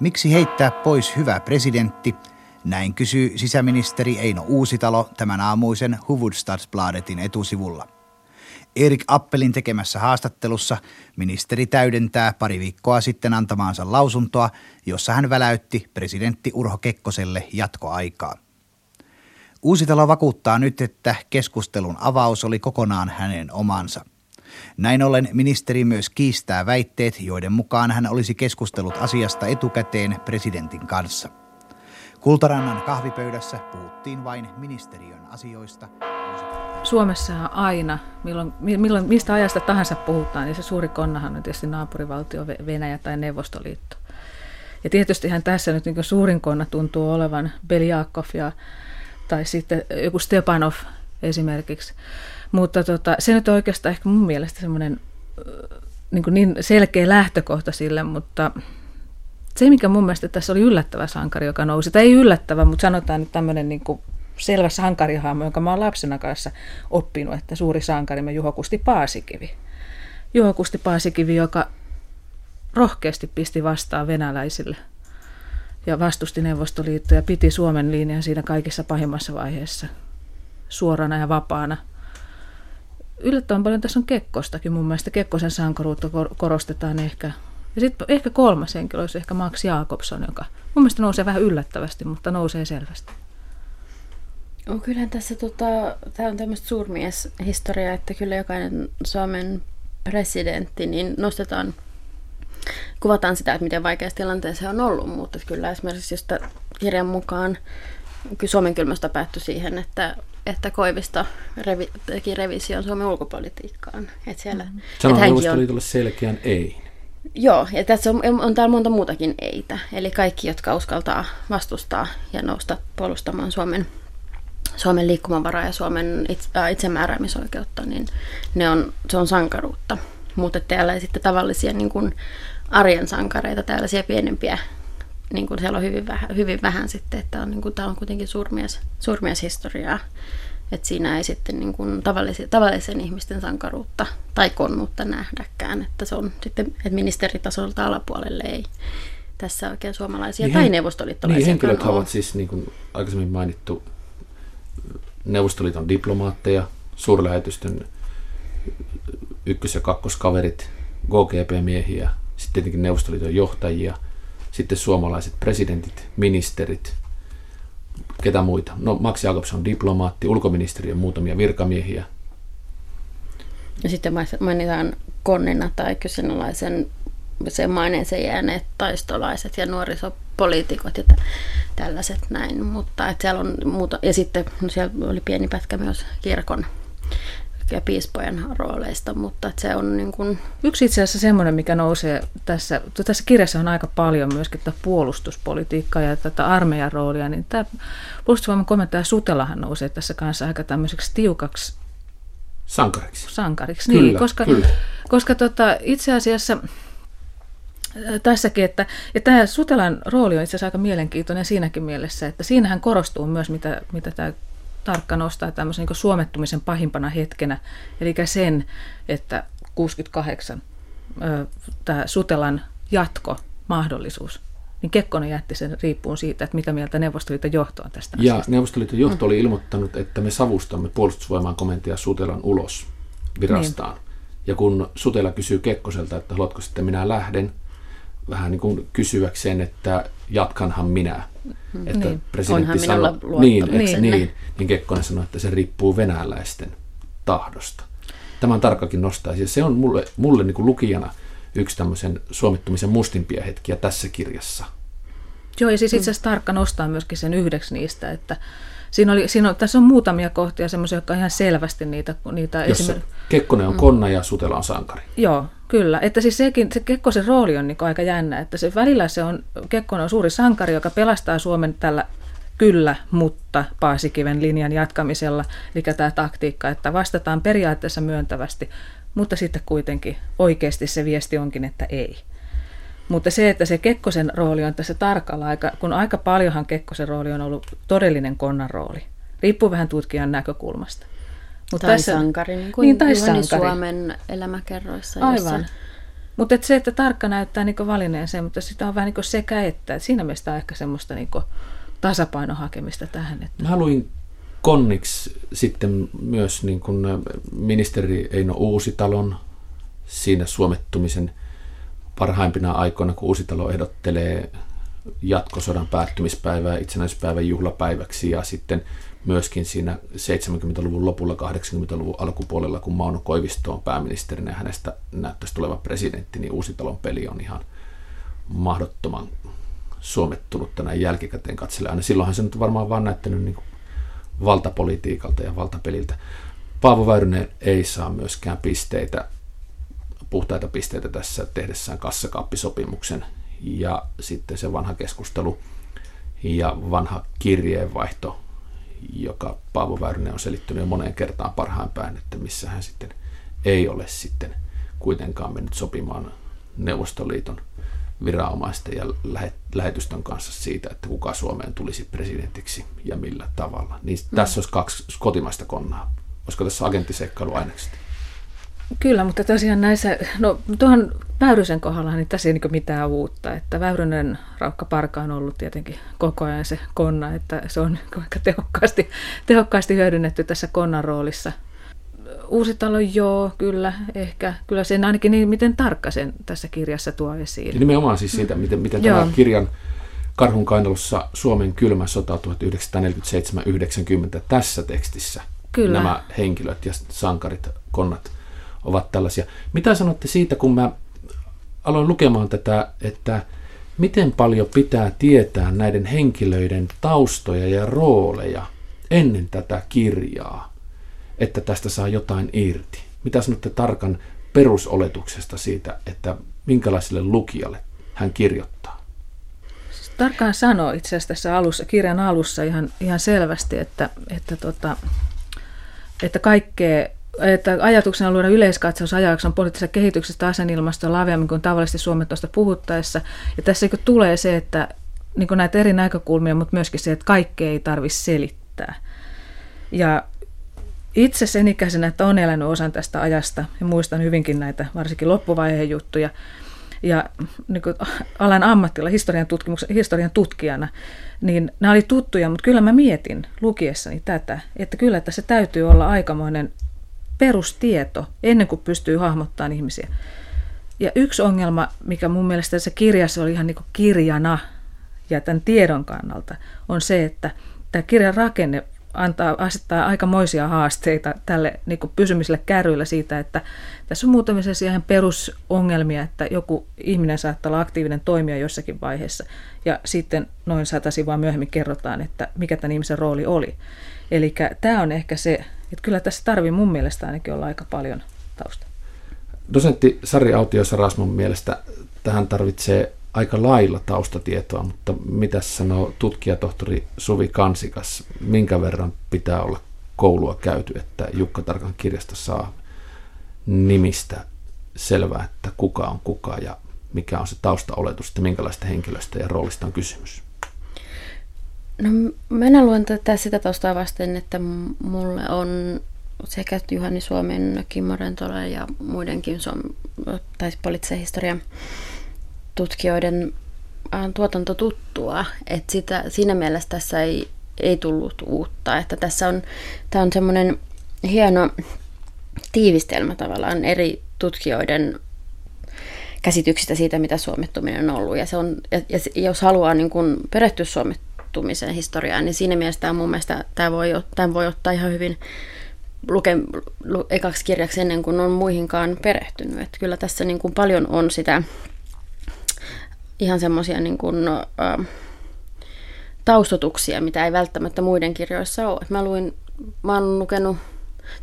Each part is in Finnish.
Miksi heittää pois hyvä presidentti? Näin kysyy sisäministeri Eino Uusitalo tämän aamuisen Hufvudstadsbladetin etusivulla. Erik Appelin tekemässä haastattelussa ministeri täydentää pari viikkoa sitten antamaansa lausuntoa, jossa hän väläytti presidentti Urho Kekkoselle jatkoaikaa. Uusitalo vakuuttaa nyt, että keskustelun avaus oli kokonaan hänen omansa – näin ollen ministeri myös kiistää väitteet, joiden mukaan hän olisi keskustellut asiasta etukäteen presidentin kanssa. Kultarannan kahvipöydässä puhuttiin vain ministeriön asioista. Suomessa aina, milloin, milloin, mistä ajasta tahansa puhutaan, niin se suuri konnahan on tietysti naapurivaltio Venäjä tai Neuvostoliitto. Ja tietystihän tässä nyt niin suurin konna tuntuu olevan Beljakov ja, tai sitten joku Stepanov esimerkiksi. Mutta tota, se nyt on oikeastaan ehkä mun mielestä semmoinen niin, niin selkeä lähtökohta sille, mutta se, mikä mun mielestä tässä oli yllättävä sankari, joka nousi, tai ei yllättävä, mutta sanotaan nyt tämmöinen niin selvä sankarihahmo, jonka mä oon lapsena kanssa oppinut, että suuri sankarimme Juho Kusti Paasikivi. Juho Kusti Paasikivi, joka rohkeasti pisti vastaan venäläisille ja vastusti Neuvostoliittoa ja piti Suomen linjan siinä kaikissa pahimmassa vaiheessa suorana ja vapaana – yllättävän paljon tässä on Kekkostakin. Mun mielestä Kekkosen sankaruutta korostetaan ehkä. Ja sitten ehkä kolmas henkilö olisi ehkä Max Jakobson, joka mun mielestä nousee vähän yllättävästi, mutta nousee selvästi. Oh, kyllähän tässä tota, tämä on tämmöistä suurmieshistoriaa, että kyllä jokainen Suomen presidentti niin nostetaan, kuvataan sitä, että miten vaikeassa tilanteessa se on ollut, mutta kyllä esimerkiksi just kirjan mukaan Suomen kylmästä päättyi siihen, että että Koivisto revi, teki revision Suomen ulkopolitiikkaan. Että siellä, mm. Sanoo Neuvostoliitolle selkeän ei. Joo, ja tässä on, on täällä monta muutakin eitä. Eli kaikki, jotka uskaltaa vastustaa ja nousta puolustamaan Suomen, Suomen liikkumavaraa ja Suomen itsemääräämisoikeutta, niin ne on, se on sankaruutta. Mutta täällä ei sitten tavallisia niin kuin arjen sankareita, tällaisia pienempiä niin kuin siellä on hyvin vähän, hyvin vähän sitten, että on, niin kuin, tämä on kuitenkin suurmies, suurmieshistoriaa. Että siinä ei sitten niin kuin tavallisen, tavallisen ihmisten sankaruutta tai konnuutta nähdäkään, että se on sitten, että ministeritasolta alapuolelle ei tässä oikein suomalaisia niin, tai neuvostoliittolaisia. Niin, henkilöt ovat siis, niin kuin aikaisemmin mainittu, Neuvostoliiton diplomaatteja, suurlähetystön ykkös- ja kakkoskaverit, GGP-miehiä, sitten tietenkin Neuvostoliiton johtajia – sitten suomalaiset presidentit, ministerit, ketä muita. No Max Jakobson on diplomaatti, ulkoministeriön muutamia virkamiehiä. Ja sitten mainitaan konnina tai kyseenalaisen sen maineeseen jääneet taistolaiset ja nuorisopoliitikot ja tällaiset näin. Mutta että siellä on muuta, ja sitten no siellä oli pieni pätkä myös kirkon ja piispojen rooleista, mutta se on niin kuin... Yksi itse asiassa semmoinen, mikä nousee tässä, tässä kirjassa on aika paljon myöskin tätä puolustuspolitiikkaa ja tätä armeijan roolia, niin tämä puolustusvoiman komentaja Sutelahan nousee tässä kanssa aika tämmöiseksi tiukaksi sankariksi. Sankariksi, niin, kyllä, niin, koska, kyllä. koska tota, itse asiassa tässäkin, että ja tämä Sutelan rooli on itse asiassa aika mielenkiintoinen siinäkin mielessä, että siinähän korostuu myös, mitä, mitä tämä tarkka nostaa tämmöisen niin suomettumisen pahimpana hetkenä, eli sen, että 68 tämä Sutelan jatko mahdollisuus, niin Kekkonen jätti sen riippuun siitä, että mitä mieltä Neuvostoliiton johto on tästä Ja asiasta. Neuvostoliiton johto oli ilmoittanut, että me savustamme puolustusvoimaan komentaja Sutelan ulos virastaan. Niin. Ja kun Sutela kysyy Kekkoselta, että haluatko sitten minä lähden, vähän niin kuin kysyäkseen, että jatkanhan minä. Mm-hmm. Että niin. presidentti sanoi, niin, niin, niin, niin Kekkonen sanoi, että se riippuu venäläisten tahdosta. Tämän tarkkakin nostaa. Ja se on mulle, mulle niin kuin lukijana yksi tämmöisen suomittumisen mustimpia hetkiä tässä kirjassa. Joo, ja siis itse asiassa Tarkka nostaa myöskin sen yhdeksi niistä, että Siinä oli, siinä on, tässä on muutamia kohtia semmoisia, jotka on ihan selvästi niitä... niitä esimerkiksi... Kekkonen on mm. konna ja Sutela on sankari. Joo, kyllä. Että siis sekin, se Kekkosen rooli on niin aika jännä, että se välillä se on, Kekkonen on suuri sankari, joka pelastaa Suomen tällä kyllä, mutta Paasikiven linjan jatkamisella, eli tämä taktiikka, että vastataan periaatteessa myöntävästi, mutta sitten kuitenkin oikeasti se viesti onkin, että ei. Mutta se, että se Kekkosen rooli on tässä tarkalla aika, kun aika paljonhan Kekkosen rooli on ollut todellinen konnan rooli. Riippuu vähän tutkijan näkökulmasta. Niin, tai tässä, sankari, niin kuin niin, tai sankari. Suomen elämäkerroissa. Jossa, Aivan. Mutta et se, että tarkka näyttää niin valinneen sen, mutta sitä on vähän niin sekä että. Et siinä mielessä on ehkä semmoista niin tasapainon hakemista tähän. Että. Mä luin konniksi sitten myös niin kuin ministeri Eino Uusitalon siinä suomettumisen parhaimpina aikoina, kun Uusitalo ehdottelee jatkosodan päättymispäivää itsenäispäivän juhlapäiväksi ja sitten myöskin siinä 70-luvun lopulla, 80-luvun alkupuolella, kun Mauno Koivisto on pääministerinä ja hänestä näyttäisi tuleva presidentti, niin Uusitalon peli on ihan mahdottoman suomettunut tänään jälkikäteen katsella. Aina silloinhan se nyt varmaan vaan näyttänyt niin valtapolitiikalta ja valtapeliltä. Paavo Väyrynen ei saa myöskään pisteitä, puhtaita pisteitä tässä tehdessään kassakaappisopimuksen ja sitten se vanha keskustelu ja vanha kirjeenvaihto, joka Paavo Väyrynen on selittynyt jo moneen kertaan parhaan päin, että missä hän sitten ei ole sitten kuitenkaan mennyt sopimaan Neuvostoliiton viranomaisten ja lähetystön kanssa siitä, että kuka Suomeen tulisi presidentiksi ja millä tavalla. Niin mm. tässä olisi kaksi kotimaista konnaa. Olisiko tässä agenttiseikkailu aineksesta? Kyllä, mutta tosiaan näissä, no tuohon Väyrysen kohdalla niin tässä ei niin mitään uutta. Että Väyrynen Raukka Parka on ollut tietenkin koko ajan se konna, että se on aika tehokkaasti, tehokkaasti hyödynnetty tässä konnan roolissa – Uusitalo, joo, kyllä, ehkä. Kyllä sen ainakin niin, miten tarkka sen tässä kirjassa tuo esiin. Ja nimenomaan siis siitä, miten, miten tämä kirjan Karhun kainalossa Suomen kylmä sota 1947-90 tässä tekstissä kyllä. nämä henkilöt ja sankarit, konnat ovat tällaisia. Mitä sanotte siitä, kun mä aloin lukemaan tätä, että miten paljon pitää tietää näiden henkilöiden taustoja ja rooleja ennen tätä kirjaa? että tästä saa jotain irti? Mitä sanotte tarkan perusoletuksesta siitä, että minkälaiselle lukijalle hän kirjoittaa? Siis tarkkaan sanoo itse asiassa tässä alussa, kirjan alussa ihan, ihan selvästi, että, että, tota, että kaikkea että ajatuksena luoda yleiskatsaus ajajakson poliittisesta kehityksestä asenilmasta laveammin kuin tavallisesti suometosta puhuttaessa. Ja tässä tulee se, että niin näitä eri näkökulmia, mutta myöskin se, että kaikkea ei tarvitse selittää. Ja itse sen ikäisenä, että on elänyt osan tästä ajasta ja muistan hyvinkin näitä varsinkin loppuvaiheen juttuja. Ja niin kuin alan ammattilla, historian, historian tutkijana, niin nämä oli tuttuja, mutta kyllä mä mietin lukiessani tätä, että kyllä tässä täytyy olla aikamoinen perustieto ennen kuin pystyy hahmottamaan ihmisiä. Ja yksi ongelma, mikä mun mielestä tässä kirjassa oli ihan niin kuin kirjana ja tämän tiedon kannalta, on se, että tämä kirjan rakenne antaa, asettaa aikamoisia haasteita tälle niin kuin pysymiselle kärryillä siitä, että tässä on muutamia ihan perusongelmia, että joku ihminen saattaa olla aktiivinen toimija jossakin vaiheessa ja sitten noin sata sivua myöhemmin kerrotaan, että mikä tämän ihmisen rooli oli. Eli tämä on ehkä se, että kyllä tässä tarvii mun mielestä ainakin olla aika paljon tausta. Dosentti Sari Autio-Sarasmon mielestä tähän tarvitsee aika lailla taustatietoa, mutta mitä sanoo tutkijatohtori Suvi Kansikas, minkä verran pitää olla koulua käyty, että Jukka Tarkan kirjasta saa nimistä selvää, että kuka on kuka ja mikä on se taustaoletus, että minkälaista henkilöstä ja roolista on kysymys? No minä luen tätä sitä taustaa vasten, että mulle on sekä Juhani Suomen, Kimmo Rentola ja muidenkin suom- tai tutkijoiden äh, tuotanto tuttua, että sitä, siinä mielessä tässä ei, ei tullut uutta, että tässä on, tämä on semmoinen hieno tiivistelmä tavallaan eri tutkijoiden käsityksistä siitä, mitä suomettuminen on ollut. Ja, se on, ja, ja jos haluaa niin kun perehtyä suomettumisen historiaan, niin siinä mielessä tämä mun mielestä tämä voi, tämä voi ottaa ihan hyvin luke, lu, ekaksi kirjaksi ennen kuin on muihinkaan perehtynyt. Että kyllä tässä niin kuin paljon on sitä ihan semmoisia niin kuin, taustotuksia, mitä ei välttämättä muiden kirjoissa ole. Mä luin, mä oon lukenut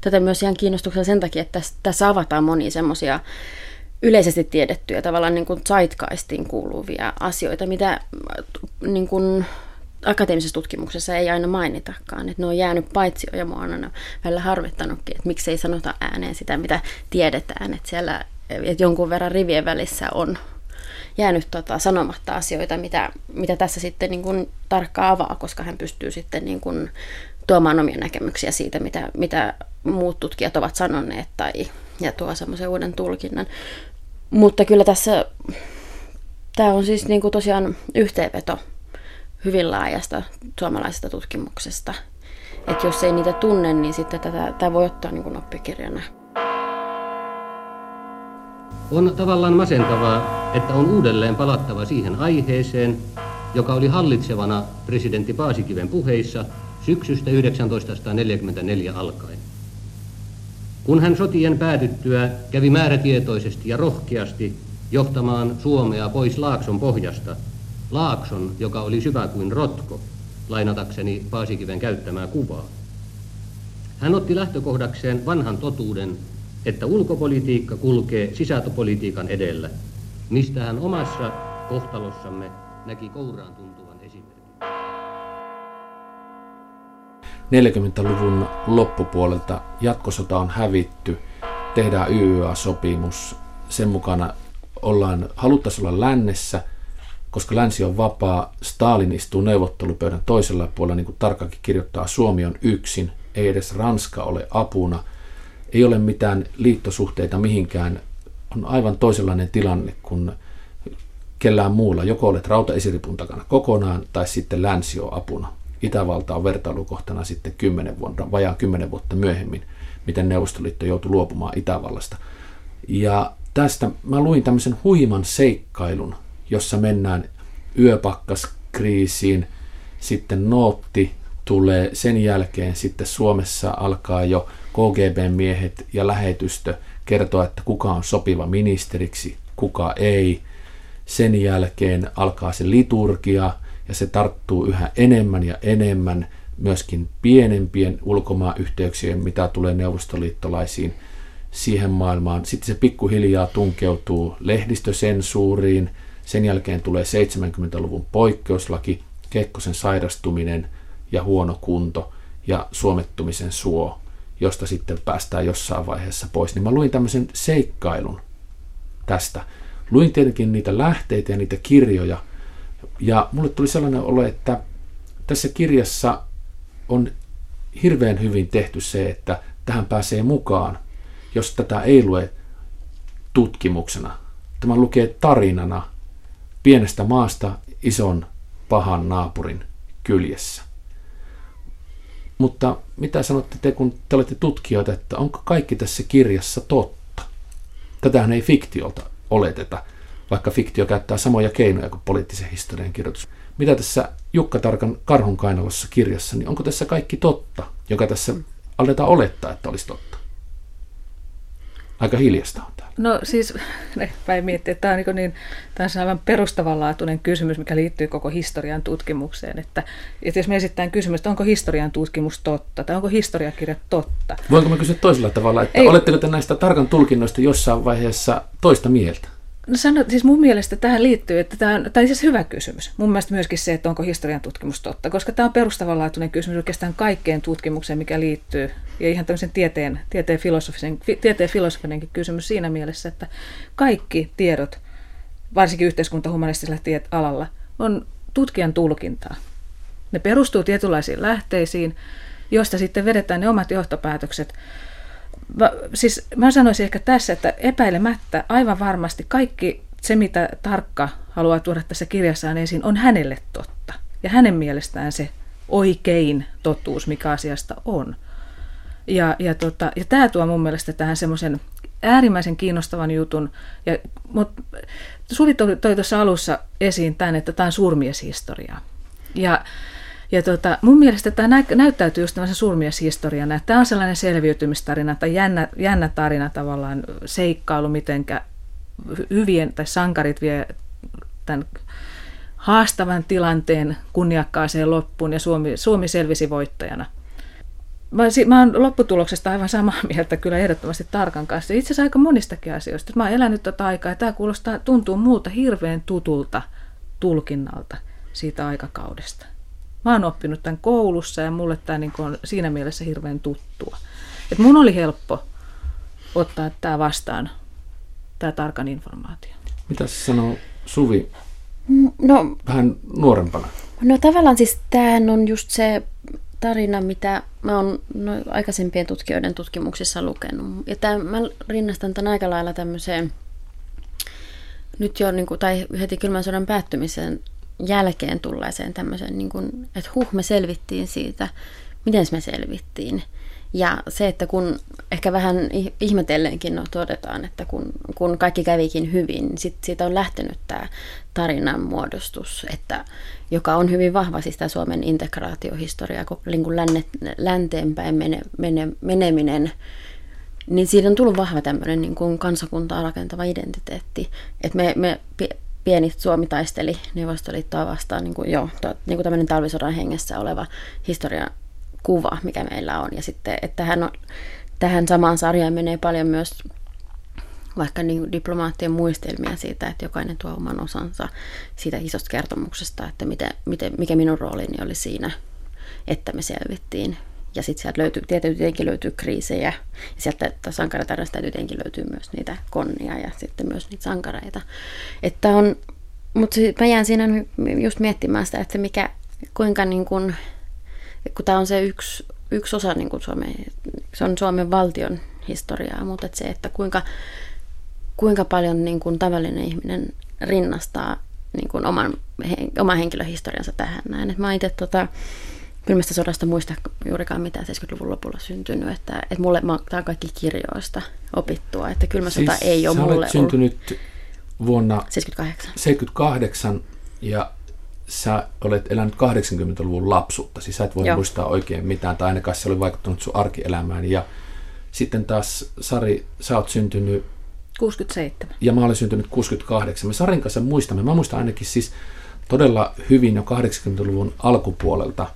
tätä myös ihan kiinnostuksella sen takia, että tässä, tässä avataan monia semmoisia yleisesti tiedettyjä, tavallaan niin kuin zeitgeistiin kuuluvia asioita, mitä niin kuin akateemisessa tutkimuksessa ei aina mainitakaan. Että ne on jäänyt paitsi ja mua on välillä harvittanutkin, että miksei sanota ääneen sitä, mitä tiedetään. Että siellä että jonkun verran rivien välissä on jäänyt tota, sanomatta asioita, mitä, mitä tässä sitten niin kuin tarkkaan avaa, koska hän pystyy sitten niin kuin tuomaan omia näkemyksiä siitä, mitä, mitä muut tutkijat ovat sanoneet tai, ja tuo semmoisen uuden tulkinnan. Mutta kyllä tässä, tämä on siis niin kuin tosiaan yhteenveto hyvin laajasta suomalaisesta tutkimuksesta. Että jos ei niitä tunne, niin sitten tätä, tämä voi ottaa niin kuin oppikirjana. On tavallaan masentavaa, että on uudelleen palattava siihen aiheeseen, joka oli hallitsevana presidentti Paasikiven puheissa syksystä 1944 alkaen. Kun hän sotien päätyttyä kävi määrätietoisesti ja rohkeasti johtamaan Suomea pois Laakson pohjasta, Laakson, joka oli syvä kuin rotko, lainatakseni Paasikiven käyttämää kuvaa. Hän otti lähtökohdakseen vanhan totuuden, että ulkopolitiikka kulkee sisältöpolitiikan edellä, mistä hän omassa kohtalossamme näki kouraan tuntuvan esimerkin. 40-luvun loppupuolelta jatkosota on hävitty, tehdään YYA-sopimus, sen mukana ollaan, haluttaisiin olla lännessä, koska länsi on vapaa, Stalin istuu neuvottelupöydän toisella puolella, niin kuin tarkkakin kirjoittaa, Suomi on yksin, ei edes Ranska ole apuna, ei ole mitään liittosuhteita mihinkään, on aivan toisenlainen tilanne kuin kellään muulla. Joko olet rautaesiripun takana kokonaan, tai sitten länsi on apuna. Itävalta on vertailukohtana sitten 10 vuotta, vajaa kymmenen vuotta myöhemmin, miten Neuvostoliitto joutui luopumaan Itävallasta. Ja tästä mä luin tämmöisen huiman seikkailun, jossa mennään yöpakkaskriisiin, sitten nootti tulee, sen jälkeen sitten Suomessa alkaa jo KGB-miehet ja lähetystö kertoa, että kuka on sopiva ministeriksi, kuka ei. Sen jälkeen alkaa se liturgia, ja se tarttuu yhä enemmän ja enemmän myöskin pienempien ulkomaayhteyksien, mitä tulee neuvostoliittolaisiin siihen maailmaan. Sitten se pikkuhiljaa tunkeutuu lehdistösensuuriin, sen jälkeen tulee 70-luvun poikkeuslaki, Kekkosen sairastuminen ja huono kunto ja suomettumisen suo, josta sitten päästään jossain vaiheessa pois. Niin mä luin tämmöisen seikkailun tästä. Luin tietenkin niitä lähteitä ja niitä kirjoja, ja mulle tuli sellainen olo, että tässä kirjassa on hirveän hyvin tehty se, että tähän pääsee mukaan, jos tätä ei lue tutkimuksena. Tämä lukee tarinana pienestä maasta ison pahan naapurin kyljessä. Mutta mitä sanotte te, kun te olette tutkijoita, että onko kaikki tässä kirjassa totta? Tätähän ei fiktiolta oleteta vaikka fiktio käyttää samoja keinoja kuin poliittisen historian kirjoitus. Mitä tässä Jukka Tarkan Karhun kainalossa kirjassa, niin onko tässä kaikki totta, joka tässä aletaan olettaa, että olisi totta? Aika hiljasta on. No siis, päin miettiä, että tämä on, niin, niin, tämä on aivan perustavanlaatuinen kysymys, mikä liittyy koko historian tutkimukseen. Että, että jos me esitetään kysymys, että onko historian tutkimus totta, tai onko historiakirja totta? Voinko mä kysyä toisella tavalla, että Ei. oletteko te näistä tarkan tulkinnoista jossain vaiheessa toista mieltä? No sano, siis mun mielestä tähän liittyy, että tämä on, tämä on siis hyvä kysymys. Mun mielestä myöskin se, että onko historian tutkimus totta, koska tämä on perustavanlaatuinen kysymys oikeastaan kaikkeen tutkimukseen, mikä liittyy, ja ihan tämmöisen tieteen, tieteen, filosofisen, tieteen filosofinenkin kysymys siinä mielessä, että kaikki tiedot, varsinkin yhteiskuntahumanistisella alalla, on tutkijan tulkintaa. Ne perustuu tietynlaisiin lähteisiin, joista sitten vedetään ne omat johtopäätökset mä, siis mä sanoisin ehkä tässä, että epäilemättä aivan varmasti kaikki se, mitä Tarkka haluaa tuoda tässä kirjassaan esiin, on hänelle totta. Ja hänen mielestään se oikein totuus, mikä asiasta on. Ja, ja, tota, ja tämä tuo mun mielestä tähän semmoisen äärimmäisen kiinnostavan jutun. Ja, mutta Suvi toi tuossa alussa esiin tämän, että tämä on surmieshistoria. Ja ja tota, mun mielestä tämä nä- näyttäytyy just tämmöisen surmieshistoriana, että tämä on sellainen selviytymistarina tai jännä, jännä tarina tavallaan, seikkailu, mitenkä hyvien tai sankarit vie tämän haastavan tilanteen kunniakkaaseen loppuun ja Suomi, Suomi selvisi voittajana. Mä, mä oon lopputuloksesta aivan samaa mieltä kyllä ehdottomasti Tarkan kanssa. Itse asiassa aika monistakin asioista. Mä oon elänyt tätä aikaa ja tämä kuulostaa, tuntuu muuta hirveän tutulta tulkinnalta siitä aikakaudesta. Mä oon oppinut tämän koulussa ja mulle tämä niin on siinä mielessä hirveän tuttua. Et mun oli helppo ottaa tämä vastaan, tämä tarkan informaatio. Mitä sanoo Suvi no, vähän nuorempana? No tavallaan siis tämähän on just se tarina, mitä mä oon no, aikaisempien tutkijoiden tutkimuksissa lukenut. Ja tämän, mä rinnastan tämän aika lailla tämmöiseen nyt jo, niin kuin, tai heti kylmän sodan päättymisen jälkeen tulleeseen tämmöisen, niin kuin, että huh, me selvittiin siitä, miten me selvittiin. Ja se, että kun ehkä vähän ihmetelleenkin no, todetaan, että kun, kun kaikki kävikin hyvin, niin sit siitä on lähtenyt tämä tarinan muodostus, että, joka on hyvin vahva siis tämä Suomen integraatiohistoria, niin kuin länne, länteenpäin mene, mene, meneminen, niin siitä on tullut vahva tämmöinen niin kansakuntaa rakentava identiteetti. Että me, me pieni Suomi taisteli Neuvostoliittoa vastaan, niin kuin, joo, to, niin kuin tämmöinen talvisodan hengessä oleva historia kuva, mikä meillä on. Ja sitten, että tähän, on, tähän samaan sarjaan menee paljon myös vaikka niin diplomaattien muistelmia siitä, että jokainen tuo oman osansa siitä isosta kertomuksesta, että miten, miten, mikä minun roolini oli siinä, että me selvittiin. Ja sitten sieltä löytyy, tietenkin löytyy kriisejä, ja sieltä sankaratarjasta täytyy tietenkin löytyy myös niitä konnia ja sitten myös niitä sankareita. Että on, mutta mä jään siinä just miettimään sitä, että mikä, kuinka niin kuin, kun tämä on se yksi, yksi osa niin kuin Suomen, se on Suomen valtion historiaa, mutta että se, että kuinka, kuinka paljon niin kuin tavallinen ihminen rinnastaa niin kuin oman, oman henkilöhistoriansa tähän näin. Et mä itse tota, kylmästä sodasta muista juurikaan mitään 70-luvun lopulla syntynyt, että, että mulle tämä on kaikki kirjoista opittua, että kylmä siis sota ei ole mulle syntynyt ollut. vuonna 78. 78 ja sä olet elänyt 80-luvun lapsuutta, siis sä et voi Joo. muistaa oikein mitään, tai ainakaan se oli vaikuttanut sun arkielämään. Ja sitten taas, Sari, sä oot syntynyt... 67. Ja mä olen syntynyt 68. Me Sarin kanssa muistamme, mä muistan ainakin siis todella hyvin jo 80-luvun alkupuolelta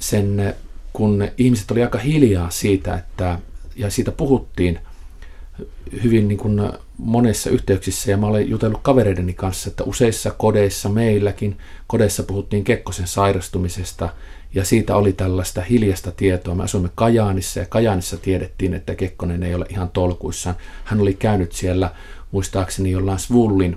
sen, kun ihmiset oli aika hiljaa siitä, että, ja siitä puhuttiin hyvin niin kuin monessa yhteyksissä ja mä olen jutellut kavereideni kanssa, että useissa kodeissa meilläkin, kodeissa puhuttiin Kekkosen sairastumisesta ja siitä oli tällaista hiljasta tietoa. Me asuimme Kajaanissa ja Kajaanissa tiedettiin, että Kekkonen ei ole ihan tolkuissaan. Hän oli käynyt siellä muistaakseni jollain Svullin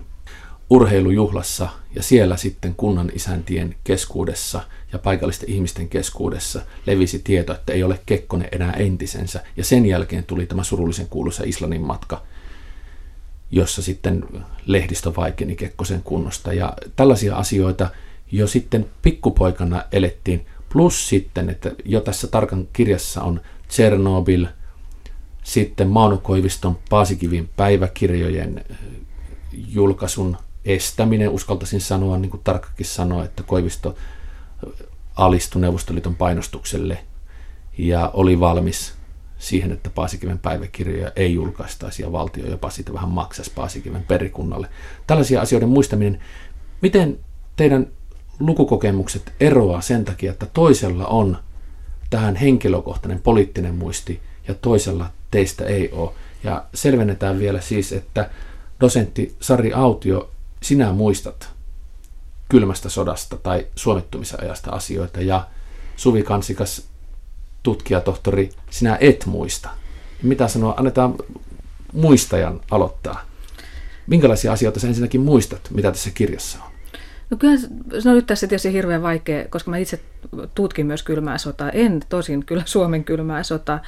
urheilujuhlassa ja siellä sitten kunnan isäntien keskuudessa ja paikallisten ihmisten keskuudessa levisi tieto, että ei ole Kekkonen enää entisensä. Ja sen jälkeen tuli tämä surullisen kuuluisa Islannin matka – jossa sitten lehdistö vaikeni Kekkosen kunnosta. Ja tällaisia asioita jo sitten pikkupoikana elettiin. Plus sitten, että jo tässä tarkan kirjassa on Chernobyl, sitten Mauno Koiviston Paasikivin päiväkirjojen eh, julkaisun estäminen, uskaltaisin sanoa, niin kuin tarkkakin sanoa, että Koivisto alistui Neuvostoliiton painostukselle ja oli valmis siihen, että Paasikiven päiväkirjoja ei julkaistaisi ja valtio jopa siitä vähän maksaisi Paasikiven perikunnalle. Tällaisia asioiden muistaminen, miten teidän lukukokemukset eroaa sen takia, että toisella on tähän henkilökohtainen poliittinen muisti ja toisella teistä ei ole. Ja selvennetään vielä siis, että dosentti Sari Autio, sinä muistat kylmästä sodasta tai suomittumisen ajasta asioita ja Suvi Kansikas tutkijatohtori, sinä et muista. Mitä sanoa, annetaan muistajan aloittaa. Minkälaisia asioita sä ensinnäkin muistat, mitä tässä kirjassa on? No kyllä on nyt tässä tietysti hirveän vaikea, koska mä itse tutkin myös kylmää sotaa. En tosin kyllä Suomen kylmää sotaa,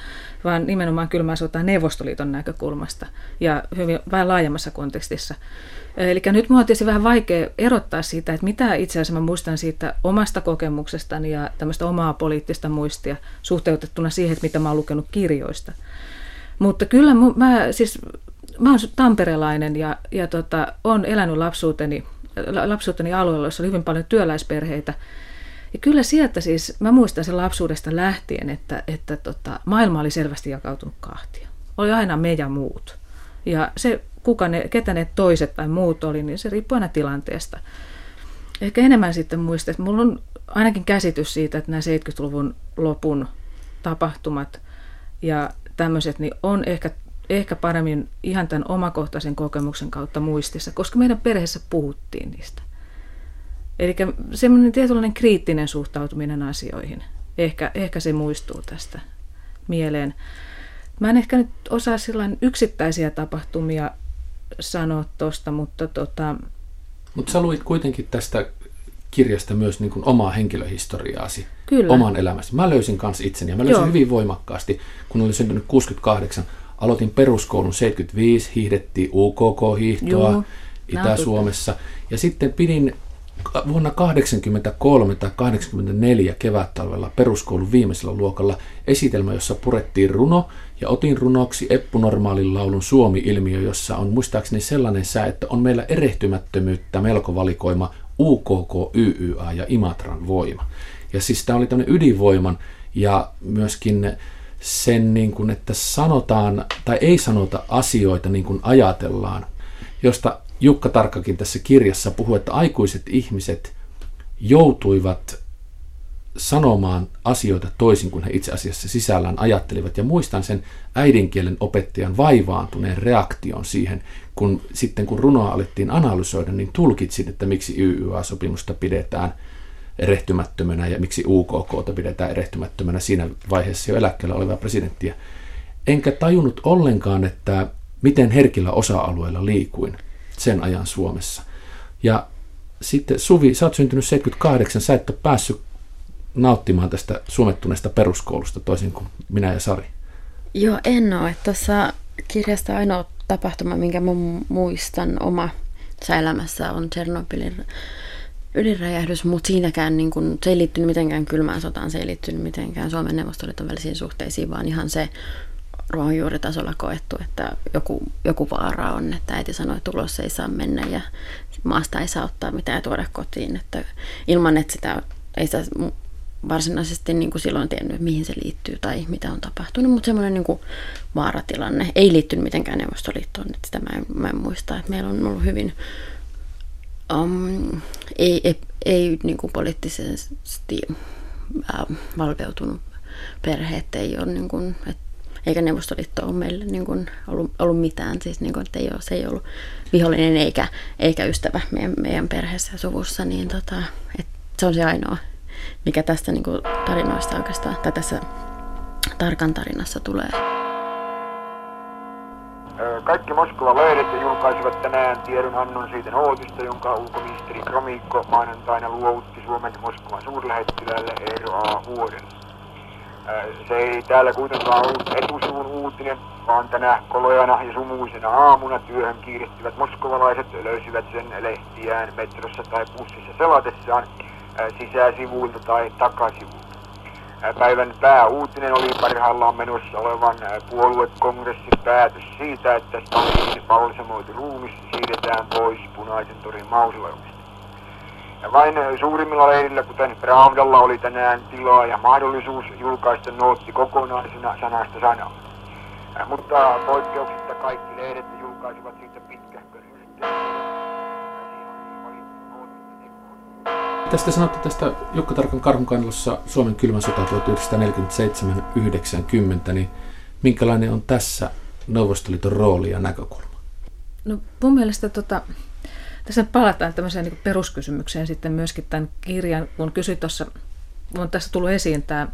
vaan nimenomaan kylmää sotaa Neuvostoliiton näkökulmasta ja hyvin vähän laajemmassa kontekstissa. Eli nyt minua on tietysti vähän vaikea erottaa siitä, että mitä itse asiassa mä muistan siitä omasta kokemuksestani ja tämmöistä omaa poliittista muistia suhteutettuna siihen, että mitä mä oon lukenut kirjoista. Mutta kyllä mä, siis, mä oon tamperelainen ja, ja tota, on elänyt lapsuuteni, lapsuuteni alueella, jossa oli hyvin paljon työläisperheitä. Ja kyllä sieltä siis, mä muistan sen lapsuudesta lähtien, että, että tota, maailma oli selvästi jakautunut kahtia. Oli aina me ja muut. Ja se kuka ne, ketä ne toiset tai muut oli, niin se riippuu aina tilanteesta. Ehkä enemmän sitten muista, että mulla on ainakin käsitys siitä, että nämä 70-luvun lopun tapahtumat ja tämmöiset, niin on ehkä, ehkä paremmin ihan tämän omakohtaisen kokemuksen kautta muistissa, koska meidän perheessä puhuttiin niistä. Eli semmoinen tietynlainen kriittinen suhtautuminen asioihin. Ehkä, ehkä se muistuu tästä mieleen. Mä en ehkä nyt osaa yksittäisiä tapahtumia sanoa tuosta, mutta tota... Mutta sä luit kuitenkin tästä kirjasta myös niin kuin omaa henkilöhistoriaasi, Kyllä. oman elämäsi. Mä löysin kanssa itseni ja mä löysin Joo. hyvin voimakkaasti, kun olin syntynyt 68. Aloitin peruskoulun 75, hiihdettiin UKK-hiihtoa. Itä-Suomessa. Ja sitten pidin vuonna 83 tai 84 kevättalvella peruskoulun viimeisellä luokalla esitelmä, jossa purettiin runo ja otin runoksi Eppu Normaalin laulun Suomi-ilmiö, jossa on muistaakseni sellainen sää, että on meillä erehtymättömyyttä melko valikoima UKK, YYA ja Imatran voima. Ja siis tämä oli tämmöinen ydinvoiman ja myöskin sen, niin kuin, että sanotaan tai ei sanota asioita niin kuin ajatellaan, josta Jukka Tarkkakin tässä kirjassa puhuu, että aikuiset ihmiset joutuivat sanomaan asioita toisin kuin he itse asiassa sisällään ajattelivat. Ja muistan sen äidinkielen opettajan vaivaantuneen reaktion siihen, kun sitten kun runoa alettiin analysoida, niin tulkitsin, että miksi YYA-sopimusta pidetään erehtymättömänä ja miksi UKK pidetään erehtymättömänä siinä vaiheessa jo eläkkeellä olevaa presidenttiä. Enkä tajunnut ollenkaan, että miten herkillä osa-alueilla liikuin sen ajan Suomessa. Ja sitten Suvi, sä oot syntynyt 78, sä et ole päässyt nauttimaan tästä suomettuneesta peruskoulusta toisin kuin minä ja Sari. Joo, en ole. Tuossa kirjasta ainoa tapahtuma, minkä mä muistan oma elämässä on Tchernobylin ydinräjähdys, mutta siinäkään niin kun, se ei liittynyt mitenkään kylmään sotaan, se ei liittynyt mitenkään Suomen neuvostoliiton välisiin suhteisiin, vaan ihan se ruohonjuuritasolla koettu, että joku, joku vaara on, että äiti sanoi, että ulos ei saa mennä ja maasta ei saa ottaa mitään tuoda kotiin, että ilman, että sitä ei sitä varsinaisesti niin kuin silloin tiennyt, mihin se liittyy tai mitä on tapahtunut, mutta semmoinen niin kuin vaaratilanne ei liittynyt mitenkään Neuvostoliittoon, että sitä mä en, mä en muista, että meillä on ollut hyvin um, ei, ei, ei niin kuin poliittisesti äh, valveutunut perhe, että ei ole niin kuin, että eikä Neuvostoliitto ole meille niin kuin ollut, ollut mitään, siis niin kuin, ei ole, se ei ollut vihollinen eikä, eikä ystävä meidän, meidän perheessä ja suvussa, niin tota, että se on se ainoa, mikä tästä niin kuin tarinoista oikeastaan, tai tässä tarkan tarinassa tulee. Kaikki Moskovan lehdet julkaisivat tänään tiedonannon siitä uutista, jonka ulkoministeri Kromikko maanantaina luovutti Suomen Moskovan suurlähettilälle Eero A. Vuodelle. Se ei täällä kuitenkaan ollut etusivun uutinen, vaan tänä kolojana ja sumuisena aamuna työhön kiirettivät moskovalaiset löysivät sen lehtiään metrossa tai bussissa selatessaan sisäsivuilta tai takasivuilta. Päivän pääuutinen oli parhaillaan menossa olevan puoluekongressin päätös siitä, että Stalinin balsamoitu ruumis siirretään pois punaisen torin mausoleumista. Ja vain suurimmilla leirillä, kuten Pravdalla, oli tänään tilaa ja mahdollisuus julkaista nootti kokonaisena sanasta sanaa. Mutta poikkeuksista kaikki lehdet julkaisivat siitä pitkähkön Tästä sanottu tästä Jukka Tarkan karhunkannelussa Suomen kylmän sota 1947-90, niin minkälainen on tässä Neuvostoliiton rooli ja näkökulma? No mun mielestä tota, tässä palataan tämmöiseen niin peruskysymykseen sitten myöskin tämän kirjan, kun kysyt tuossa, on tässä tullut esiin tämä,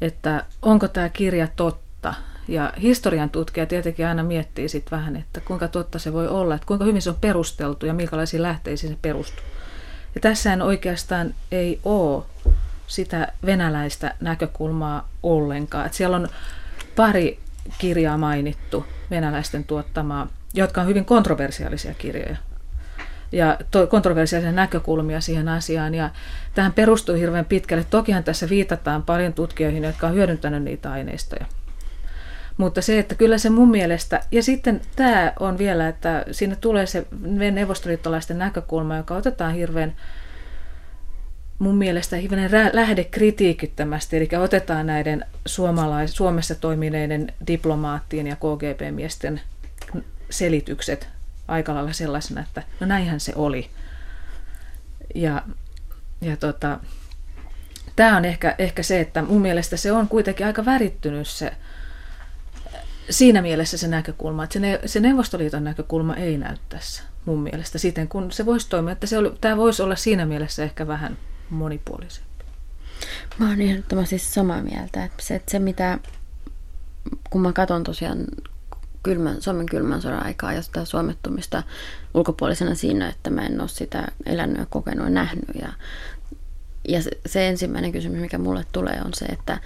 että onko tämä kirja totta. Ja historian tutkija tietenkin aina miettii sitten vähän, että kuinka totta se voi olla, että kuinka hyvin se on perusteltu ja minkälaisiin lähteisiin se perustuu. Ja tässähän oikeastaan ei ole sitä venäläistä näkökulmaa ollenkaan. Että siellä on pari kirjaa mainittu venäläisten tuottamaa, jotka on hyvin kontroversiaalisia kirjoja ja kontroversiaalisia näkökulmia siihen asiaan. Ja tähän perustuu hirveän pitkälle. Tokihan tässä viitataan paljon tutkijoihin, jotka on hyödyntänyt niitä aineistoja. Mutta se, että kyllä se mun mielestä, ja sitten tämä on vielä, että siinä tulee se neuvostoliittolaisten näkökulma, joka otetaan hirveän mun mielestä hivenen lähde kritiikittömästi, eli otetaan näiden suomalais- Suomessa toimineiden diplomaattien ja KGB-miesten selitykset aika lailla sellaisena, että no näinhän se oli. Ja, ja tota, tämä on ehkä, ehkä se, että mun mielestä se on kuitenkin aika värittynyt se, siinä mielessä se näkökulma, että se, ne, se Neuvostoliiton näkökulma ei näy tässä mun mielestä siten, kun se voisi toimia, että se oli, tämä voisi olla siinä mielessä ehkä vähän monipuolisempi. Mä oon ehdottomasti samaa mieltä, että se, että se mitä, kun mä katson tosiaan kylmän, Suomen kylmän sodan aikaa ja sitä suomettumista ulkopuolisena siinä, että mä en ole sitä elänyt ja kokenut ja nähnyt. Ja, ja se, se ensimmäinen kysymys, mikä mulle tulee, on se, että,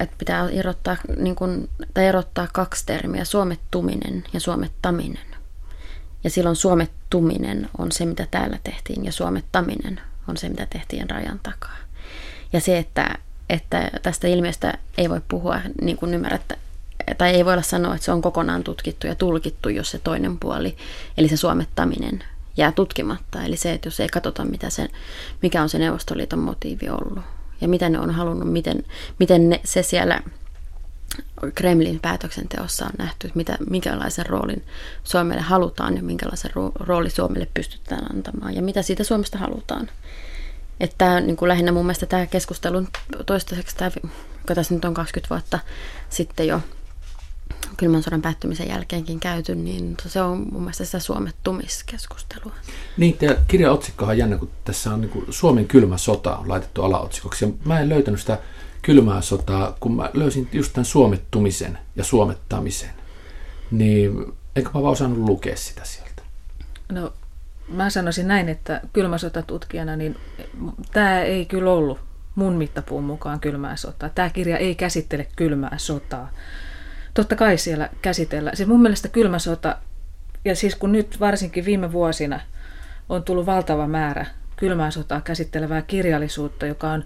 että pitää erottaa, niin kun, tai erottaa kaksi termiä, suomettuminen ja suomettaminen. Ja silloin suomettuminen on se, mitä täällä tehtiin, ja suomettaminen on se, mitä tehtiin rajan takaa. Ja se, että, että tästä ilmiöstä ei voi puhua, niin kuin ymmärrätte, tai ei voi olla sanoa, että se on kokonaan tutkittu ja tulkittu, jos se toinen puoli, eli se suomettaminen, jää tutkimatta. Eli se, että jos ei katsota, mitä se, mikä on se Neuvostoliiton motiivi ollut ja mitä ne on halunnut, miten, miten ne, se siellä Kremlin päätöksenteossa on nähty, mitä, minkälaisen roolin Suomelle halutaan ja minkälaisen rooli Suomelle pystytään antamaan ja mitä siitä Suomesta halutaan. Että tämä, niin kuin lähinnä mun mielestä tämä keskustelun toistaiseksi, tämä, joka tässä nyt on 20 vuotta sitten jo kylmän sodan päättymisen jälkeenkin käyty, niin se on mun mielestä sitä suomettumiskeskustelua. Niin, tämä kirjan otsikkohan on jännä, kun tässä on niin kuin Suomen kylmä sota on laitettu alaotsikoksi. Ja mä en löytänyt sitä kylmää sotaa, kun mä löysin just tämän suomettumisen ja suomettamisen. Niin eikö mä vaan osannut lukea sitä sieltä? No, mä sanoisin näin, että kylmäsotatutkijana, niin tämä ei kyllä ollut mun mittapuun mukaan kylmää sotaa. Tämä kirja ei käsittele kylmää sotaa totta kai siellä käsitellään. Siis mun mielestä kylmä sota, ja siis kun nyt varsinkin viime vuosina on tullut valtava määrä kylmää sotaa käsittelevää kirjallisuutta, joka on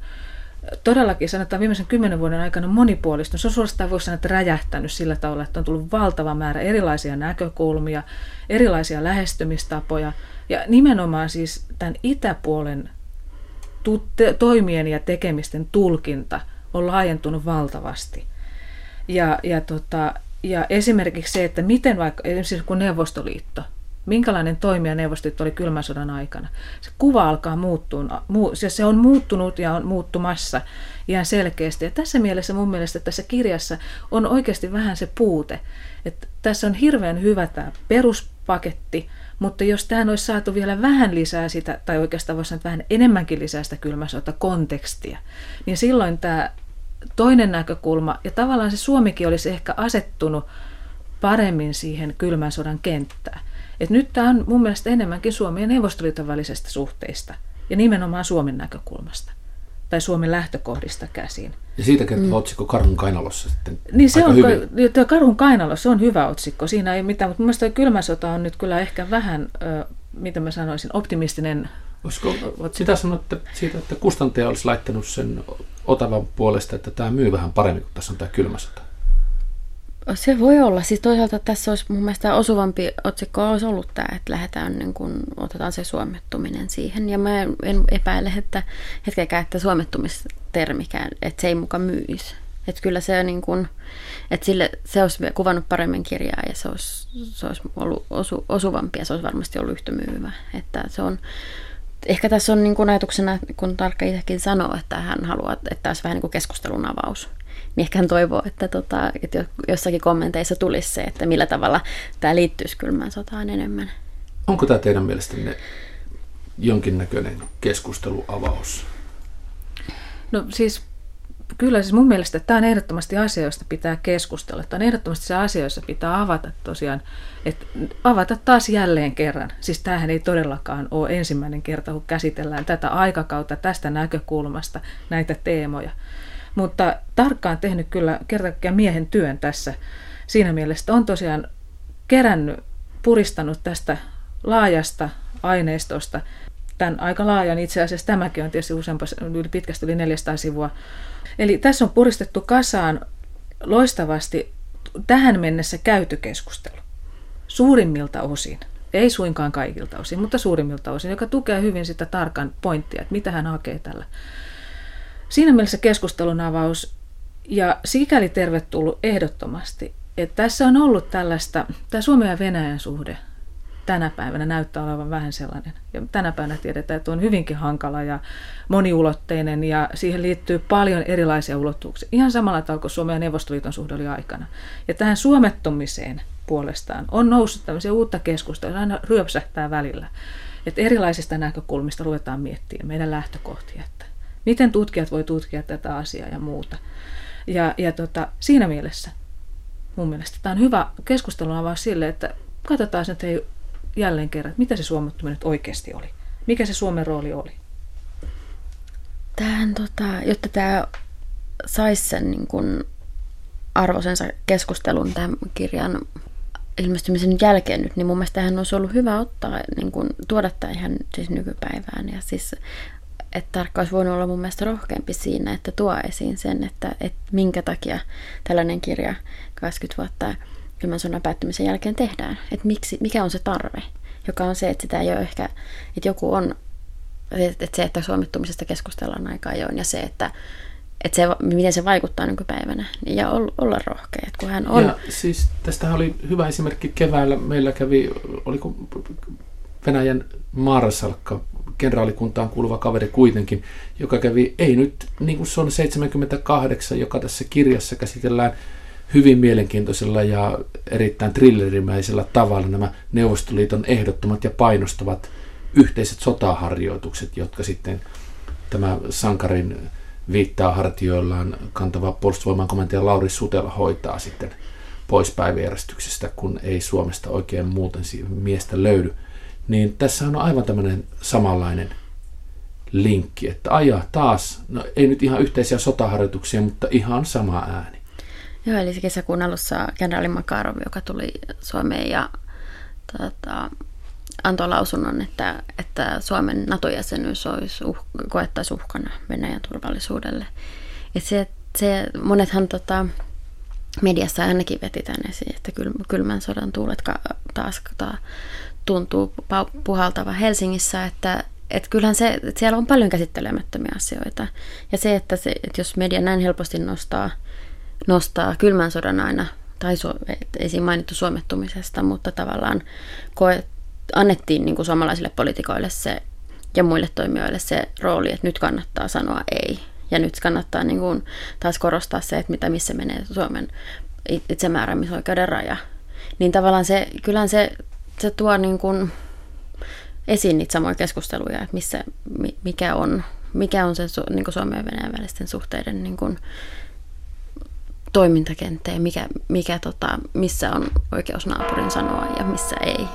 todellakin sanotaan viimeisen kymmenen vuoden aikana monipuolistunut. Se on suorastaan voisi sanoa, että räjähtänyt sillä tavalla, että on tullut valtava määrä erilaisia näkökulmia, erilaisia lähestymistapoja ja nimenomaan siis tämän itäpuolen toimien ja tekemisten tulkinta on laajentunut valtavasti. Ja, ja, tota, ja esimerkiksi se, että miten vaikka, esimerkiksi kun Neuvostoliitto, minkälainen toimija Neuvostoliitto oli kylmän sodan aikana. Se kuva alkaa muuttua, se on muuttunut ja on muuttumassa ihan selkeästi. Ja tässä mielessä mun mielestä tässä kirjassa on oikeasti vähän se puute, että tässä on hirveän hyvä tämä peruspaketti, mutta jos tähän olisi saatu vielä vähän lisää sitä, tai oikeastaan voisi sanoa vähän enemmänkin lisää sitä kylmäsota kontekstia, niin silloin tämä toinen näkökulma, ja tavallaan se Suomikin olisi ehkä asettunut paremmin siihen kylmän sodan kenttään. Et nyt tämä on mun mielestä enemmänkin Suomen ja Neuvostoliiton välisestä suhteista, ja nimenomaan Suomen näkökulmasta, tai Suomen lähtökohdista käsin. Ja siitä kertoo mm. otsikko Karhun kainalossa sitten Niin se on, hyvin. Karhun kainalossa on hyvä otsikko, siinä ei mitään, mutta mun mielestä kylmä sota on nyt kyllä ehkä vähän, ö, mitä mä sanoisin, optimistinen Olisiko sitä sanoa että siitä, että kustantaja olisi laittanut sen Otavan puolesta, että tämä myy vähän paremmin, kun tässä on tämä kylmä sota? Se voi olla. Siis toisaalta tässä olisi mun mielestä osuvampi otsikko olisi ollut tämä, että lähdetään niin kun, otetaan se suomettuminen siihen. Ja mä en epäile, että hetkeäkään, että suomettumistermikään, että se ei muka myisi. Että kyllä se, niin kun, että sille, se olisi kuvannut paremmin kirjaa ja se olisi, se olisi ollut osu, osuvampi ja se olisi varmasti ollut yhtä myyvä. Että se on, ehkä tässä on niin kuin ajatuksena, kun Tarkka itsekin sanoo, että hän haluaa, että tässä vähän niin kuin keskustelun avaus. Niin ehkä hän toivoo, että, tota, että jossakin kommenteissa tulisi se, että millä tavalla tämä liittyisi kylmään sotaan enemmän. Onko tämä teidän mielestänne jonkinnäköinen keskusteluavaus? No siis kyllä siis mun mielestä tämä on ehdottomasti asia, josta pitää keskustella. Tämä on ehdottomasti se asia, jossa pitää avata tosiaan, että avata taas jälleen kerran. Siis tämähän ei todellakaan ole ensimmäinen kerta, kun käsitellään tätä aikakautta tästä näkökulmasta, näitä teemoja. Mutta tarkkaan tehnyt kyllä kertakaan miehen työn tässä. Siinä mielessä on tosiaan kerännyt, puristanut tästä laajasta aineistosta tämän aika laajan. Itse asiassa tämäkin on tietysti useampi, yli pitkästi yli 400 sivua Eli tässä on puristettu kasaan loistavasti tähän mennessä käyty keskustelu. Suurimmilta osin. Ei suinkaan kaikilta osin, mutta suurimmilta osin, joka tukee hyvin sitä tarkan pointtia, että mitä hän hakee tällä. Siinä mielessä keskustelun avaus ja sikäli tervetullut ehdottomasti, että tässä on ollut tällaista, tämä Suomen ja Venäjän suhde tänä päivänä näyttää olevan vähän sellainen. Ja tänä päivänä tiedetään, että on hyvinkin hankala ja moniulotteinen ja siihen liittyy paljon erilaisia ulottuvuuksia. Ihan samalla tavalla kuin Suomen ja Neuvostoliiton suhde oli aikana. Ja tähän suomettumiseen puolestaan on noussut tämmöisiä uutta keskustelua, aina ryöpsähtää välillä. Että erilaisista näkökulmista ruvetaan miettimään meidän lähtökohtia, että miten tutkijat voi tutkia tätä asiaa ja muuta. Ja, ja tota, siinä mielessä mun mielestä tämä on hyvä keskustelun avaus sille, että katsotaan että hei, jälleen kerran, mitä se suomettuminen nyt oikeasti oli? Mikä se Suomen rooli oli? Tähän, tota, jotta tämä saisi sen niin kun arvoisensa keskustelun tämän kirjan ilmestymisen jälkeen nyt, niin mun mielestä hän olisi ollut hyvä ottaa, niin kuin, tuoda tämä ihan siis nykypäivään. Ja siis, että tarkka olisi voinut olla mun mielestä rohkeampi siinä, että tuo esiin sen, että, että minkä takia tällainen kirja 20 vuotta kylmän sodan päättymisen jälkeen tehdään. Että miksi, mikä on se tarve, joka on se, että sitä ei ole ehkä, että joku on, että se, että suomittumisesta keskustellaan aika ajoin ja se, että että se, miten se vaikuttaa nykypäivänä niin ja olla rohkea, kun hän on. Ja siis tästä oli hyvä esimerkki keväällä. Meillä kävi, oliko Venäjän Marsalkka, kenraalikuntaan kuuluva kaveri kuitenkin, joka kävi, ei nyt niin kuin se on 78, joka tässä kirjassa käsitellään hyvin mielenkiintoisella ja erittäin thrillerimäisellä tavalla nämä Neuvostoliiton ehdottomat ja painostavat yhteiset sotaharjoitukset, jotka sitten tämä sankarin viittaa hartioillaan kantava puolustusvoiman komentaja Lauri Sutela hoitaa sitten pois päiväjärjestyksestä, kun ei Suomesta oikein muuten miestä löydy. Niin tässä on aivan tämmöinen samanlainen linkki, että aja taas, no ei nyt ihan yhteisiä sotaharjoituksia, mutta ihan sama ääni. Joo, eli se kesäkuun alussa kenraali Makarov, joka tuli Suomeen ja tota, antoi lausunnon, että, että Suomen NATO-jäsenyys olisi uh, koettaisi uhkana Venäjän turvallisuudelle. Ja se, se, monethan tota, mediassa ainakin veti tänne esiin, että kylmän sodan tuulet taas ta, tuntuu puhaltava Helsingissä, että, että kyllähän se, että siellä on paljon käsittelemättömiä asioita. Ja se, että, se, että jos media näin helposti nostaa, nostaa kylmän sodan aina, tai ei siinä mainittu suomettumisesta, mutta tavallaan koet, annettiin niin kuin suomalaisille poliitikoille se ja muille toimijoille se rooli, että nyt kannattaa sanoa ei. Ja nyt kannattaa niin kuin taas korostaa se, että mitä, missä menee Suomen itsemääräämisoikeuden raja. Niin tavallaan se, kyllähän se, se tuo niin kuin esiin niitä samoja keskusteluja, että missä, mikä on, mikä on se niin kuin Suomen ja Venäjän välisten suhteiden niin kuin toimintakenttä ja mikä, mikä tota, missä on oikeus naapurin sanoa ja missä ei.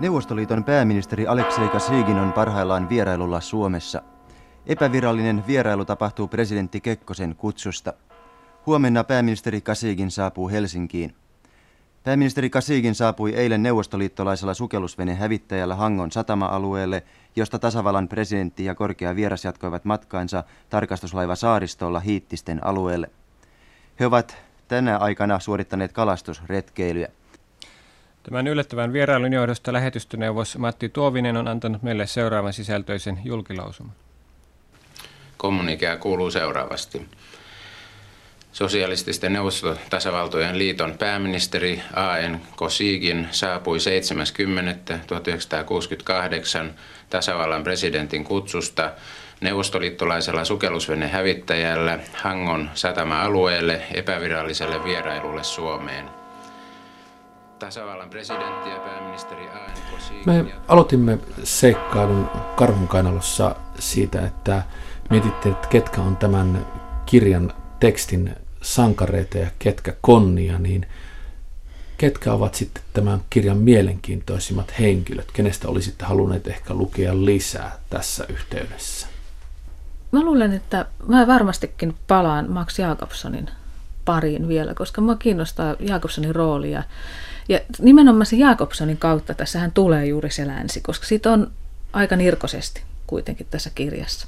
Neuvostoliiton pääministeri Aleksei Kasygin on parhaillaan vierailulla Suomessa. Epävirallinen vierailu tapahtuu presidentti Kekkosen kutsusta. Huomenna pääministeri Kasygin saapuu Helsinkiin. Pääministeri Kasygin saapui eilen neuvostoliittolaisella sukellusvene hävittäjällä Hangon satama-alueelle, josta tasavallan presidentti ja korkea vieras jatkoivat matkaansa tarkastuslaiva saaristolla Hiittisten alueelle. He ovat tänä aikana suorittaneet kalastusretkeilyä. Tämän yllättävän vierailun johdosta lähetystöneuvos Matti Tuovinen on antanut meille seuraavan sisältöisen julkilausuman. Kommunikea kuuluu seuraavasti. Sosialististen neuvostotasavaltojen liiton pääministeri A.N. Kosigin saapui 7.10.1968 tasavallan presidentin kutsusta neuvostoliittolaisella sukellusvenehävittäjällä Hangon satama-alueelle epäviralliselle vierailulle Suomeen – tasavallan presidentti ja pääministeri Me aloitimme seikkailun karhunkainalossa siitä, että mietitte, että ketkä on tämän kirjan tekstin sankareita ja ketkä konnia, niin ketkä ovat sitten tämän kirjan mielenkiintoisimmat henkilöt? Kenestä olisitte halunneet ehkä lukea lisää tässä yhteydessä? Mä luulen, että mä varmastikin palaan Max Jakobsonin pariin vielä, koska mua kiinnostaa Jakobsonin roolia ja nimenomaan se Jakobsonin kautta tässähän tulee juuri se länsi, koska siitä on aika nirkosesti kuitenkin tässä kirjassa.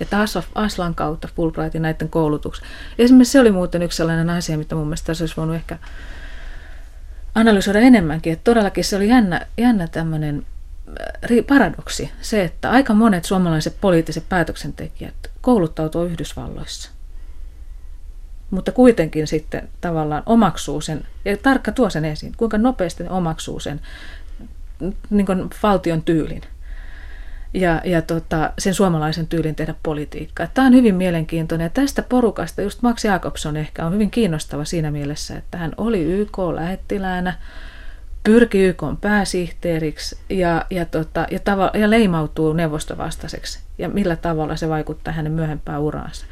Ja taas Aslan kautta Fulbrightin näiden koulutuksen. Esimerkiksi se oli muuten yksi sellainen asia, mitä mun mielestä tässä olisi voinut ehkä analysoida enemmänkin. Että todellakin se oli jännä, jännä tämmöinen äh, paradoksi, se, että aika monet suomalaiset poliittiset päätöksentekijät kouluttautuu Yhdysvalloissa mutta kuitenkin sitten tavallaan omaksuu sen, ja tarkka tuo sen esiin, kuinka nopeasti omaksuu sen niin valtion tyylin ja, ja tota, sen suomalaisen tyylin tehdä politiikkaa. Tämä on hyvin mielenkiintoinen ja tästä porukasta just Max Jakobson ehkä on hyvin kiinnostava siinä mielessä, että hän oli YK-lähettiläänä, pyrki YK pääsihteeriksi ja, ja, tota, ja, tava, ja leimautuu neuvostovastaiseksi ja millä tavalla se vaikuttaa hänen myöhempään uraansa.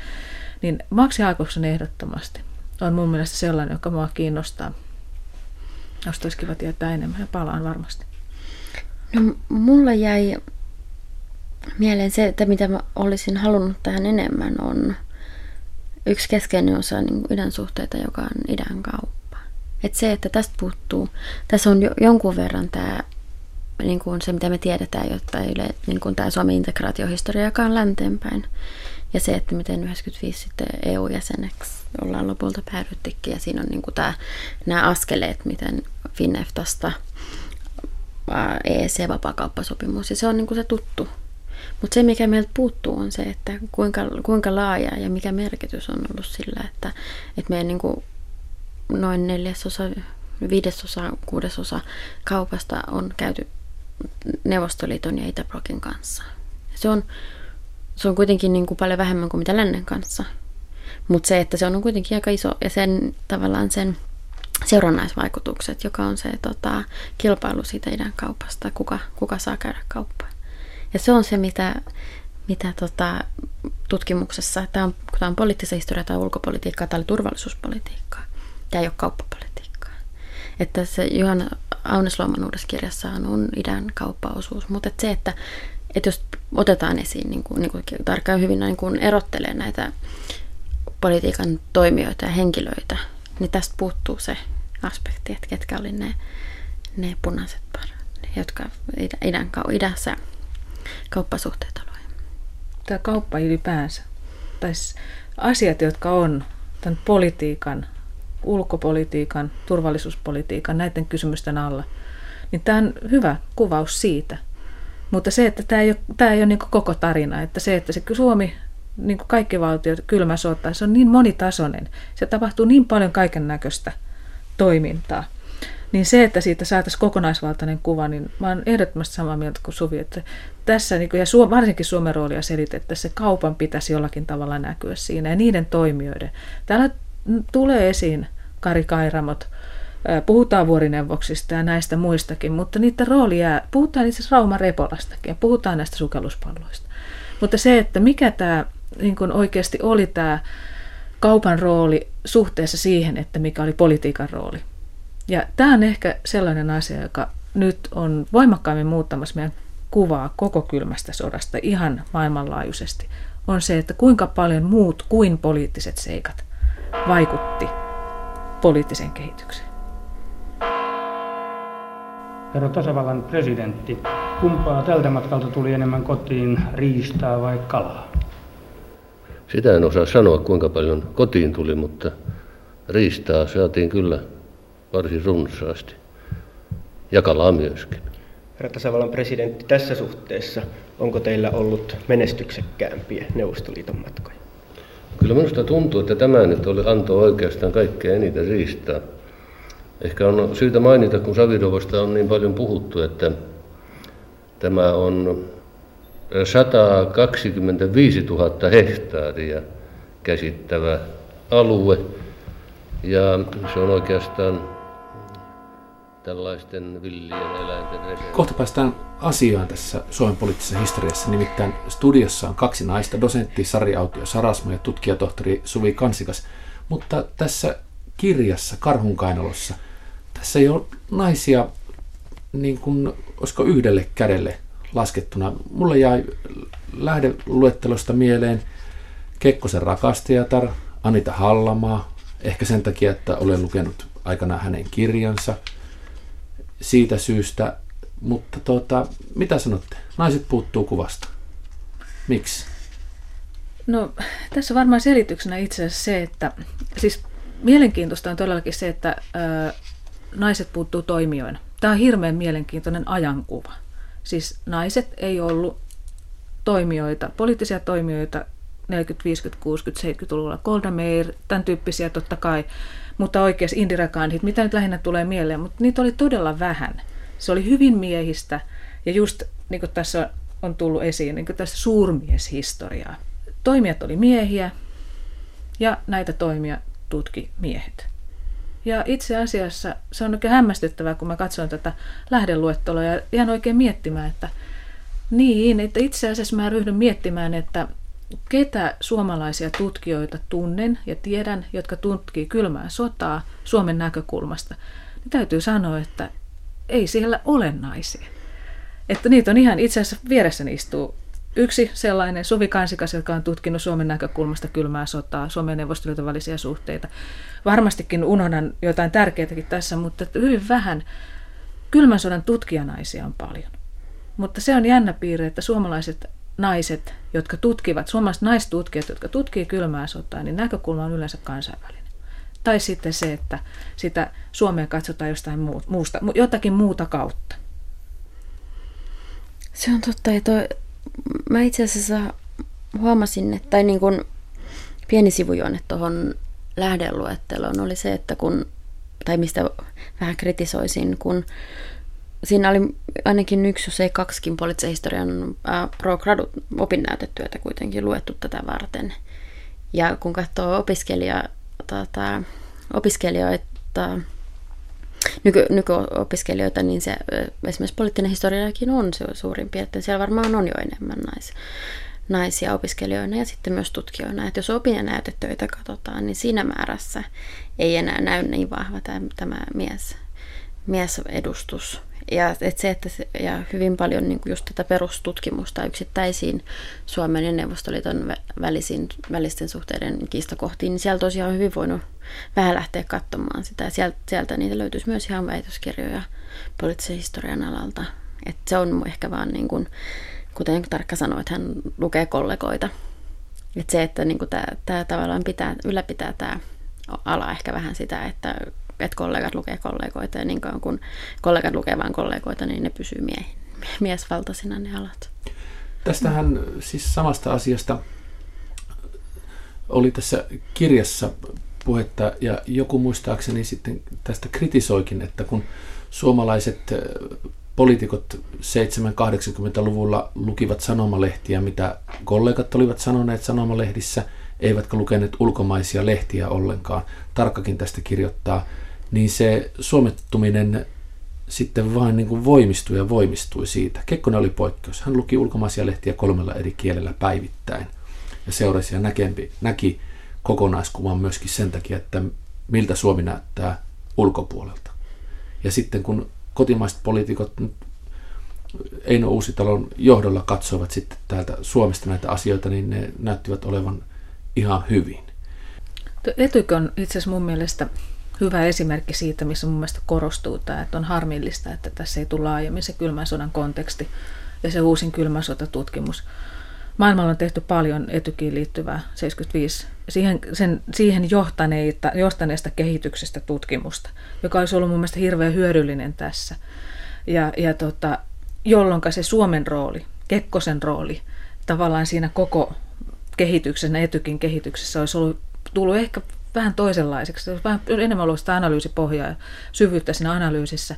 Niin Max Jakobson ehdottomasti on mun mielestä sellainen, joka mua kiinnostaa. Jos olisi kiva tietää enemmän ja palaan varmasti. No mulla jäi mieleen se, että mitä mä olisin halunnut tähän enemmän on yksi keskeinen osa niin idän suhteita, joka on idän kauppa. Et se, että tästä puuttuu, tässä on jo, jonkun verran tämä niin kuin se, mitä me tiedetään, jotta yle, niin kuin tämä Suomen integraatiohistoria, joka on länteenpäin. Ja se, että miten 95 sitten EU-jäseneksi ollaan lopulta päädyttikin. Ja siinä on niin kuin tämä, nämä askeleet, miten Finneftasta EEC-vapaakauppasopimus. Ja se on niin kuin se tuttu. Mutta se, mikä meiltä puuttuu, on se, että kuinka, kuinka laaja ja mikä merkitys on ollut sillä, että, että meidän niin kuin noin neljäsosa, viidesosa, kuudesosa kaupasta on käyty Neuvostoliiton ja Itäblokin kanssa. Se on, se on kuitenkin niin kuin paljon vähemmän kuin mitä lännen kanssa. Mutta se, että se on kuitenkin aika iso ja sen tavallaan sen seurannaisvaikutukset, joka on se tota, kilpailu siitä idän kaupasta, kuka, kuka saa käydä kauppaan. Ja se on se, mitä, mitä tota, tutkimuksessa, tämä on, kun tämä on poliittisen historia tai ulkopolitiikkaa, tämä oli turvallisuuspolitiikkaa. Tämä ei ole kauppapolitiikkaa. Että se Johanna Aunesloman uudessa kirjassaan on idän kauppaosuus, mutta että se, että, että jos otetaan esiin, niin kuin, niin kuin tarkkaan hyvin niin kuin erottelee näitä politiikan toimijoita ja henkilöitä, niin tästä puuttuu se aspekti, että ketkä oli ne, ne punaiset parat, jotka idän, idässä kauppasuhteita loi. Tämä kauppa ylipäänsä, tai asiat, jotka on tämän politiikan, ulkopolitiikan, turvallisuuspolitiikan, näiden kysymysten alla, niin tämä on hyvä kuvaus siitä. Mutta se, että tämä ei ole, tämä ei ole niin koko tarina, että se, että se Suomi niin kuin kaikki valtiot, kylmä sota, se on niin monitasoinen. Se tapahtuu niin paljon kaiken näköistä toimintaa. Niin se, että siitä saataisiin kokonaisvaltainen kuva, niin mä oon ehdottomasti samaa mieltä kuin Suvi, että tässä, niin kuin, ja varsinkin Suomen roolia selitettäessä, se kaupan pitäisi jollakin tavalla näkyä siinä ja niiden toimijoiden. Täällä tulee esiin Kari Kairamot, puhutaan vuorineuvoksista ja näistä muistakin, mutta niiden rooli jää, puhutaan itse asiassa Rauma Repolastakin ja puhutaan näistä sukelluspalloista. Mutta se, että mikä tämä niin kuin oikeasti oli tämä kaupan rooli suhteessa siihen, että mikä oli politiikan rooli. Ja tämä on ehkä sellainen asia, joka nyt on voimakkaammin muuttamassa meidän kuvaa koko kylmästä sodasta ihan maailmanlaajuisesti, on se, että kuinka paljon muut kuin poliittiset seikat vaikutti poliittiseen kehitykseen. Herra tasavallan presidentti, kumpaa tältä matkalta tuli enemmän kotiin, riistaa vai kalaa? Sitä en osaa sanoa, kuinka paljon kotiin tuli, mutta riistaa saatiin kyllä varsin runsaasti. Ja kalaa myöskin. Herra tasavallan presidentti, tässä suhteessa onko teillä ollut menestyksekkäämpiä Neuvostoliiton matkoja? Kyllä minusta tuntuu, että tämä nyt oli, antoi oikeastaan kaikkein eniten riistaa. Ehkä on syytä mainita, kun Savidovosta on niin paljon puhuttu, että tämä on 125 000 hehtaaria käsittävä alue. Ja se on oikeastaan tällaisten villien eläinten reservi. Kohta päästään asiaan tässä Suomen poliittisessa historiassa. Nimittäin studiossa on kaksi naista, dosentti Sari Autio Sarasmo ja tutkijatohtori Suvi Kansikas. Mutta tässä kirjassa Karhunkainalossa, tässä ei ole naisia niin kuin, olisiko yhdelle kädelle laskettuna. Mulle jäi lähdeluettelosta mieleen Kekkosen rakastajatar, Anita Hallamaa, ehkä sen takia, että olen lukenut aikana hänen kirjansa siitä syystä. Mutta tuota, mitä sanotte? Naiset puuttuu kuvasta. Miksi? No tässä on varmaan selityksenä itse asiassa se, että siis mielenkiintoista on todellakin se, että ö, naiset puuttuu toimijoina. Tämä on hirveän mielenkiintoinen ajankuva. Siis naiset ei ollut toimijoita, poliittisia toimijoita 40, 50, 60, 70-luvulla. Golda Meir, tämän tyyppisiä totta kai, mutta oikeasti Indira Gandhi, mitä nyt lähinnä tulee mieleen, mutta niitä oli todella vähän. Se oli hyvin miehistä ja just niin kuin tässä on tullut esiin, niin kuin tässä suurmieshistoriaa. Toimijat oli miehiä ja näitä toimia tutki miehet. Ja itse asiassa se on oikein hämmästyttävää, kun mä katsoin tätä lähdeluetteloa ja ihan oikein miettimään, että niin, että itse asiassa mä ryhdyn miettimään, että ketä suomalaisia tutkijoita tunnen ja tiedän, jotka tutkii kylmää sotaa Suomen näkökulmasta, niin täytyy sanoa, että ei siellä ole naisia. Että niitä on ihan itse asiassa vieressäni istuu Yksi sellainen, Suvi Kansikas, joka on tutkinut Suomen näkökulmasta kylmää sotaa, Suomen Neuvostoliiton välisiä suhteita. Varmastikin unohdan jotain tärkeitäkin tässä, mutta hyvin vähän. Kylmän sodan tutkijanaisia on paljon. Mutta se on jännä piirre, että suomalaiset naiset, jotka tutkivat, suomalaiset naistutkijat, jotka tutkii kylmää sotaa, niin näkökulma on yleensä kansainvälinen. Tai sitten se, että sitä Suomea katsotaan jostain muusta, jotakin muuta kautta. Se on totta. Ja toi, mä itse asiassa huomasin, että tai niin kuin pieni sivujuonne tuohon lähdeluetteloon oli se, että kun, tai mistä vähän kritisoisin, kun siinä oli ainakin yksi, jos ei kaksikin poliittisen historian äh, pro gradu opinnäytetyötä kuitenkin luettu tätä varten. Ja kun katsoo opiskelija, tota, opiskelijoita, nyky, nykyopiskelijoita, niin se esimerkiksi poliittinen historiakin on se suurin piirtein. Siellä varmaan on jo enemmän naisia naisia opiskelijoina ja sitten myös tutkijoina. Että jos opinnäytetöitä katsotaan, niin siinä määrässä ei enää näy niin vahva tämä, tämä mies, miesedustus. Ja, et se, että se, ja hyvin paljon niin just tätä perustutkimusta yksittäisiin Suomen ja Neuvostoliiton välisiin, välisten suhteiden kiistakohtiin, niin siellä tosiaan hyvin voinut vähän lähteä katsomaan sitä. Ja sieltä, sieltä niitä löytyisi myös ihan väitöskirjoja poliittisen historian alalta. Et se on ehkä vaan niin kuin, kuten Tarkka sanoi, että hän lukee kollegoita. Et se, että niin tämä tavallaan pitää, ylläpitää tämä ala ehkä vähän sitä, että että kollegat lukee kollegoita ja niin kauan kun kollegat lukee vain kollegoita, niin ne pysyy mie- miesvaltaisina ne alat. Tästähän siis samasta asiasta oli tässä kirjassa puhetta ja joku muistaakseni sitten tästä kritisoikin, että kun suomalaiset poliitikot 7-80-luvulla lukivat sanomalehtiä, mitä kollegat olivat sanoneet sanomalehdissä, eivätkä lukeneet ulkomaisia lehtiä ollenkaan. Tarkkakin tästä kirjoittaa niin se suomettuminen sitten vain niin kuin voimistui ja voimistui siitä. Kekkonen oli poikkeus. Hän luki ulkomaisia lehtiä kolmella eri kielellä päivittäin ja seurasi ja näkempi, näki kokonaiskuvan myöskin sen takia, että miltä Suomi näyttää ulkopuolelta. Ja sitten kun kotimaiset poliitikot Eino Uusitalon johdolla katsoivat sitten täältä Suomesta näitä asioita, niin ne näyttivät olevan ihan hyvin. Etykö on itse asiassa mun mielestä hyvä esimerkki siitä, missä mun mielestä korostuu tämä, että on harmillista, että tässä ei tule laajemmin se kylmän sodan konteksti ja se uusin kylmän sotatutkimus. Maailmalla on tehty paljon etykiin liittyvää 75 siihen, sen, siihen johtaneita, johtaneesta kehityksestä tutkimusta, joka olisi ollut mun mielestä hirveän hyödyllinen tässä. Ja, ja tota, jolloin se Suomen rooli, Kekkosen rooli, tavallaan siinä koko kehityksen, etykin kehityksessä olisi ollut, tullut ehkä vähän toisenlaiseksi. Se olisi vähän enemmän ollut sitä analyysipohjaa ja syvyyttä siinä analyysissä.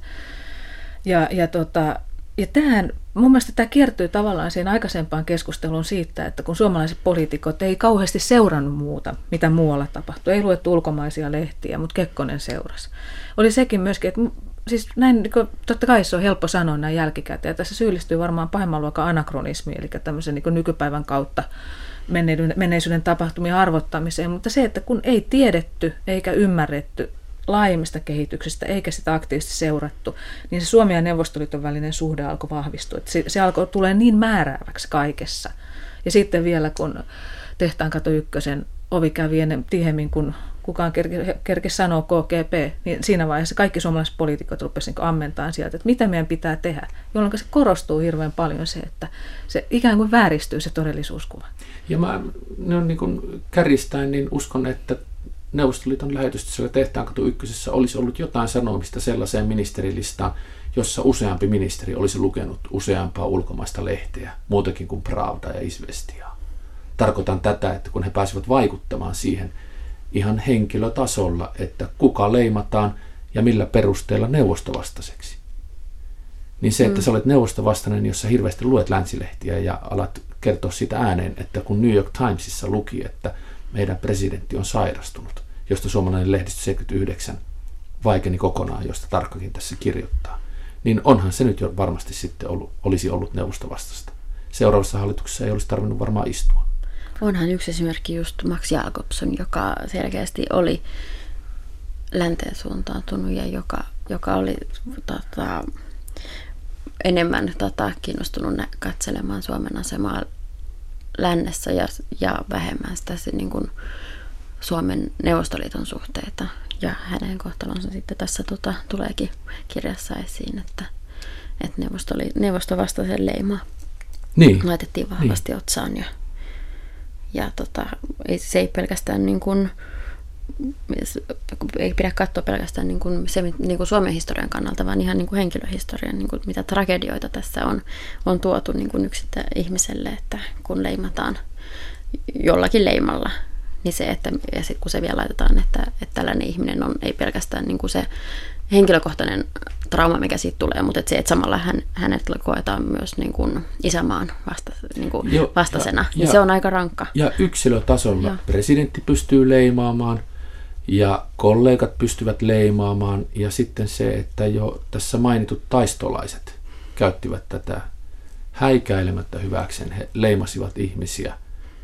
Ja, ja, tota, ja tähän, mun mielestä tämä kiertyy tavallaan siihen aikaisempaan keskusteluun siitä, että kun suomalaiset poliitikot ei kauheasti seurannut muuta, mitä muualla tapahtui. Ei luettu ulkomaisia lehtiä, mutta Kekkonen seurasi. Oli sekin myöskin, että siis näin, niin totta kai se on helppo sanoa näin jälkikäteen. Ja tässä syyllistyy varmaan pahimman luokan anakronismi, eli tämmöisen niin nykypäivän kautta menneisyyden tapahtumien arvottamiseen, mutta se, että kun ei tiedetty eikä ymmärretty laajemmista kehityksestä eikä sitä aktiivisesti seurattu, niin se Suomen ja Neuvostoliiton välinen suhde alkoi vahvistua. Se, se alkoi tulee niin määrääväksi kaikessa. Ja sitten vielä kun tehtaan kato ykkösen ovi kävi ennen tihemmin, kun kukaan kerkesi kerke sanoa KGP, niin siinä vaiheessa kaikki suomalaiset poliitikot rupesivat niin ammentaan sieltä, että mitä meidän pitää tehdä, jolloin se korostuu hirveän paljon se, että se ikään kuin vääristyy se todellisuuskuva. Ja mä no niin kuin kärjistäen niin uskon, että Neuvostoliiton lähetystössä tehtaan katu ykkösessä olisi ollut jotain sanomista sellaiseen ministerilistaan, jossa useampi ministeri olisi lukenut useampaa ulkomaista lehteä, muutakin kuin Pravda ja Isvestia. Tarkoitan tätä, että kun he pääsivät vaikuttamaan siihen ihan henkilötasolla, että kuka leimataan ja millä perusteella neuvostovastaiseksi. Niin se, että mm. sä olet neuvostovastainen, jossa hirveästi luet länsilehtiä ja alat kertoa sitä ääneen, että kun New York Timesissa luki, että meidän presidentti on sairastunut, josta suomalainen lehdistö 79 vaikeni kokonaan, josta tarkkakin tässä kirjoittaa, niin onhan se nyt jo varmasti sitten ollut, olisi ollut neuvostovastasta. Seuraavassa hallituksessa ei olisi tarvinnut varmaan istua. Onhan yksi esimerkki just Max Jakobson, joka selkeästi oli länteen suuntautunut ja joka, joka oli tota, enemmän tota, kiinnostunut katselemaan Suomen asemaa lännessä ja, ja vähemmän sitä se, niin kuin Suomen Neuvostoliiton suhteita. Ja hänen kohtalonsa sitten tässä tota, tuleekin kirjassa esiin, että, että neuvostoli, neuvostovastaisen leima niin. laitettiin vahvasti niin. otsaan. Ja, ja tota, se ei pelkästään niin kuin, ei pidä katsoa pelkästään niin kuin se, niin kuin Suomen historian kannalta, vaan ihan niin kuin henkilöhistorian, niin kuin mitä tragedioita tässä on, on tuotu niin kuin yksittä ihmiselle, että kun leimataan jollakin leimalla, niin se, että ja sitten kun se vielä laitetaan, että, että tällainen ihminen on ei pelkästään niin kuin se henkilökohtainen trauma, mikä siitä tulee, mutta että se, että samalla hän, hänet koetaan myös niin kuin isämaan vasta, niin kuin jo, vastasena, ja, niin ja, se on aika rankka. Ja yksilötasolla ja. presidentti pystyy leimaamaan, ja kollegat pystyvät leimaamaan, ja sitten se, että jo tässä mainitut taistolaiset käyttivät tätä häikäilemättä hyväkseen. He leimasivat ihmisiä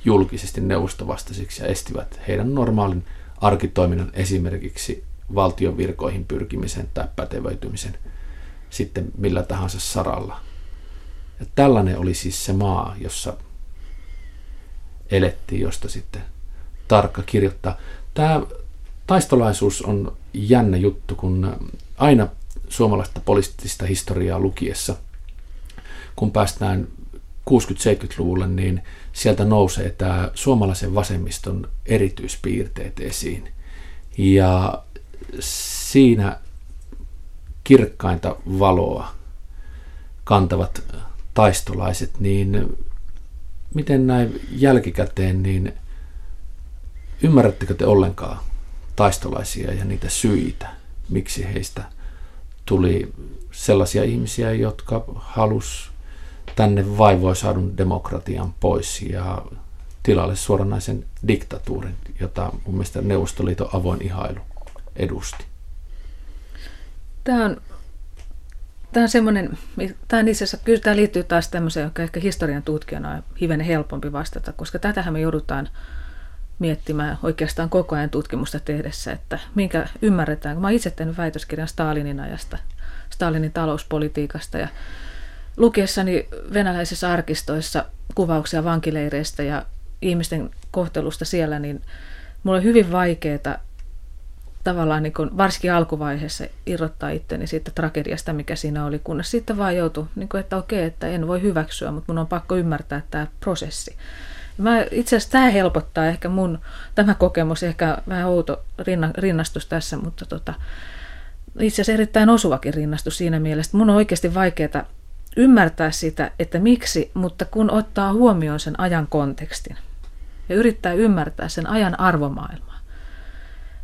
julkisesti neuvostovastaisiksi ja estivät heidän normaalin arkitoiminnan esimerkiksi valtion virkoihin pyrkimisen tai pätevöitymisen sitten millä tahansa saralla. Ja tällainen oli siis se maa, jossa elettiin, josta sitten tarkka kirjoittaa. Tämä taistolaisuus on jännä juttu, kun aina suomalaista poliittista historiaa lukiessa, kun päästään 60-70-luvulle, niin sieltä nousee tämä suomalaisen vasemmiston erityispiirteet esiin. Ja siinä kirkkainta valoa kantavat taistolaiset, niin miten näin jälkikäteen, niin ymmärrättekö te ollenkaan taistolaisia ja niitä syitä, miksi heistä tuli sellaisia ihmisiä, jotka halus tänne vaivoisaadun demokratian pois ja tilalle suoranaisen diktatuurin, jota mun mielestä Neuvostoliiton avoin ihailu edusti. Tämä on, tämä on semmoinen, tämä on itse asiassa, kyllä tämä liittyy taas tämmöiseen, joka ehkä historian tutkijana on hivenen helpompi vastata, koska tätähän me joudutaan miettimään oikeastaan koko ajan tutkimusta tehdessä, että minkä ymmärretään. Mä itse tehnyt väitöskirjan Stalinin ajasta, Stalinin talouspolitiikasta ja lukiessani venäläisissä arkistoissa kuvauksia vankileireistä ja ihmisten kohtelusta siellä, niin mulla on hyvin vaikeaa tavallaan niin kuin, varsinkin alkuvaiheessa irrottaa itteni siitä tragediasta, mikä siinä oli, kunnes sitten vaan joutui, niin kuin, että okei, että en voi hyväksyä, mutta mun on pakko ymmärtää tämä prosessi. Mä, itse asiassa tämä helpottaa ehkä mun, tämä kokemus, ehkä vähän outo rinnastus tässä, mutta tota, itse asiassa erittäin osuvakin rinnastus siinä mielessä, että mun on oikeasti vaikeaa ymmärtää sitä, että miksi, mutta kun ottaa huomioon sen ajan kontekstin ja yrittää ymmärtää sen ajan arvomaailmaa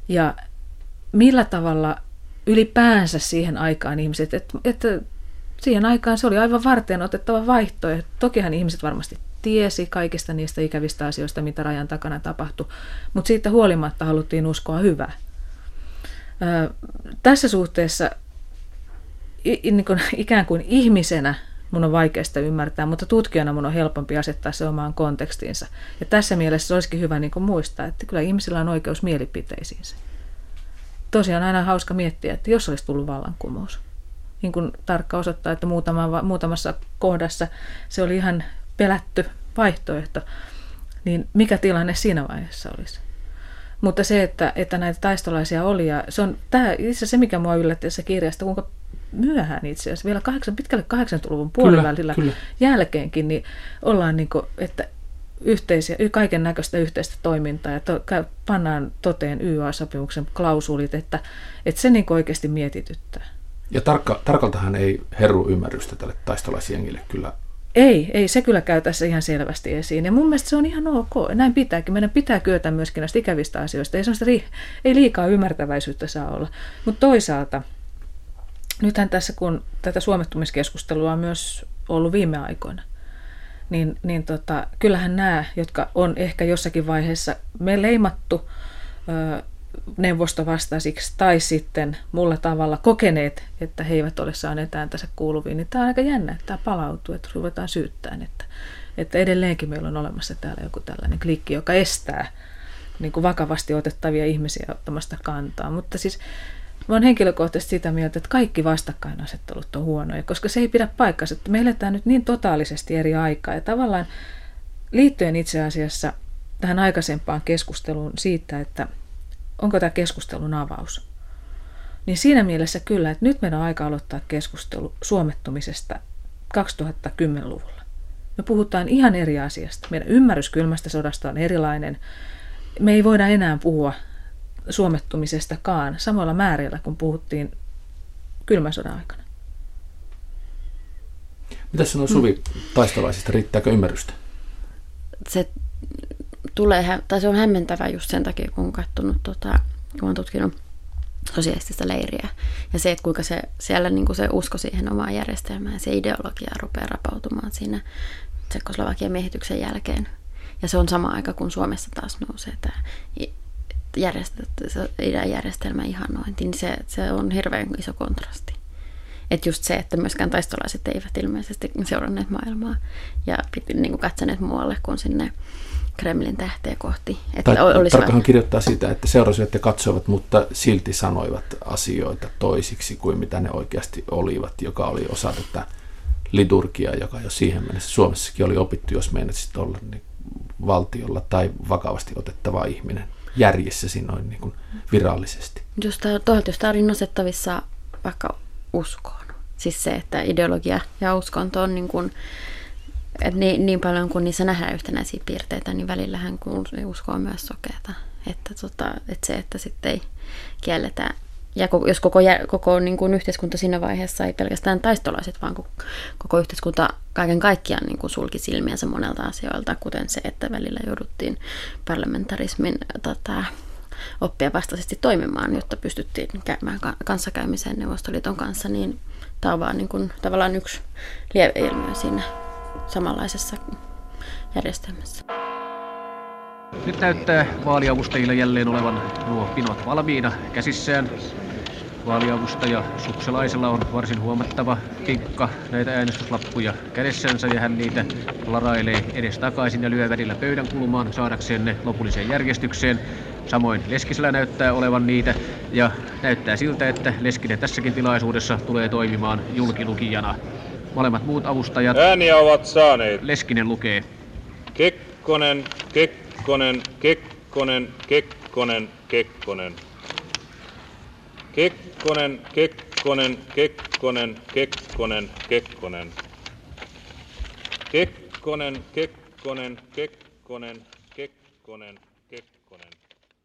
ja millä tavalla ylipäänsä siihen aikaan ihmiset, että, että siihen aikaan se oli aivan varten otettava vaihtoehto. Tokihan ihmiset varmasti tiesi kaikista niistä ikävistä asioista, mitä rajan takana tapahtui, mutta siitä huolimatta haluttiin uskoa hyvää. Tässä suhteessa niin kuin, ikään kuin ihmisenä mun on vaikeasta ymmärtää, mutta tutkijana mun on helpompi asettaa se omaan kontekstiinsa. Ja tässä mielessä olisikin hyvä niin kuin muistaa, että kyllä ihmisillä on oikeus mielipiteisiinsä. Tosiaan aina hauska miettiä, että jos olisi tullut vallankumous, niin kuin tarkka osoittaa, että muutama, muutamassa kohdassa se oli ihan pelätty vaihtoehto, niin mikä tilanne siinä vaiheessa olisi? Mutta se, että, että näitä taistolaisia oli, ja se on tämä, itse se, mikä mua yllätti tässä kirjasta, kuinka myöhään itse asiassa, vielä kahdeksan, pitkälle 80-luvun puolivälillä kyllä, kyllä. jälkeenkin, niin ollaan niin kuin, että yhteisiä, kaiken näköistä yhteistä toimintaa ja to, pannaan toteen YA-sopimuksen klausulit, että, että se niin oikeasti mietityttää. Ja tarkka, tarkaltahan ei herru ymmärrystä tälle taistolaisjengille kyllä ei, ei, se kyllä käy tässä ihan selvästi esiin. Ja mun mielestä se on ihan ok. Näin pitääkin. Meidän pitää kyetä myöskin näistä ikävistä asioista. Ei, ri- ei liikaa ymmärtäväisyyttä saa olla. Mutta toisaalta, nythän tässä kun tätä suomettumiskeskustelua on myös ollut viime aikoina, niin, niin tota, kyllähän nämä, jotka on ehkä jossakin vaiheessa me leimattu ö, neuvostovastaisiksi tai sitten mulla tavalla kokeneet, että he eivät ole saaneet ääntänsä kuuluviin, niin tämä on aika jännä, että tämä palautuu, että ruvetaan syyttämään, että, että edelleenkin meillä on olemassa täällä joku tällainen klikki, joka estää niin kuin vakavasti otettavia ihmisiä ottamasta kantaa. Mutta siis mä olen henkilökohtaisesti sitä mieltä, että kaikki vastakkainasettelut on huonoja, koska se ei pidä paikkansa, me eletään nyt niin totaalisesti eri aikaa ja tavallaan liittyen itse asiassa tähän aikaisempaan keskusteluun siitä, että onko tämä keskustelun avaus, niin siinä mielessä kyllä, että nyt meidän on aika aloittaa keskustelu suomettumisesta 2010-luvulla. Me puhutaan ihan eri asiasta. Meidän ymmärrys kylmästä sodasta on erilainen. Me ei voida enää puhua suomettumisestakaan samalla määrillä, kun puhuttiin kylmän sodan aikana. Mitä sanoo Suvi mm. taistolaisista? Riittääkö ymmärrystä? Se, tulee, tai se on hämmentävä just sen takia, kun on katsonut, tota, kun on tutkinut sosiaalista leiriä. Ja se, että kuinka se, siellä niin kuin se usko siihen omaan järjestelmään, se ideologia rupeaa rapautumaan siinä Tsekoslovakian miehityksen jälkeen. Ja se on sama aika, kun Suomessa taas nousee tämä järjestelmä ihanointi, niin se, se on hirveän iso kontrasti. Että just se, että myöskään taistolaiset eivät ilmeisesti seuranneet maailmaa ja niin katsoneet muualle kuin sinne Kremlin tähteä kohti. Että tai, olisi tarkohan kirjoittaa sitä, että seurasivat ja katsoivat, mutta silti sanoivat asioita toisiksi kuin mitä ne oikeasti olivat, joka oli osa tätä liturgiaa, joka jo siihen mennessä Suomessakin oli opittu, jos menet sitten olla niin valtiolla tai vakavasti otettava ihminen järjessäsi noin niin kuin virallisesti. Jos tämä, jos on rinnostettavissa vaikka uskoon, siis se, että ideologia ja uskonto on niin kuin et niin, niin paljon kuin niissä nähdään yhtenäisiä piirteitä, niin välillähän usko on myös sokeata. Että, tota, että se, että sitten ei kielletä, ja jos koko, koko niin kuin yhteiskunta siinä vaiheessa ei pelkästään taistolaiset, vaan koko yhteiskunta kaiken kaikkiaan niin kuin sulki silmiänsä monelta asioilta, kuten se, että välillä jouduttiin parlamentarismin tota, oppia vastaisesti toimimaan, jotta pystyttiin käymään kanssakäymiseen Neuvostoliiton kanssa, niin tämä on vaan niin kuin, tavallaan yksi lieveilmiö siinä samanlaisessa järjestelmässä. Nyt näyttää vaaliavustajilla jälleen olevan nuo pinot valmiina käsissään. Vaaliavustaja Sukselaisella on varsin huomattava kinkka näitä äänestyslappuja kädessänsä ja hän niitä larailee edes takaisin ja lyö välillä pöydän kulmaan saadakseen ne lopulliseen järjestykseen. Samoin Leskisellä näyttää olevan niitä ja näyttää siltä, että Leskinen tässäkin tilaisuudessa tulee toimimaan julkilukijana. Molemmat muut avustajat. Ääniä ovat saaneet. Leskinen lukee. Kekkonen, Kekkonen, Kekkonen, Kekkonen, Kekkonen. Kekkonen, Kekkonen, Kekkonen, Kekkonen, Kekkonen. Kekkonen, Kekkonen, Kekkonen, Kekkonen.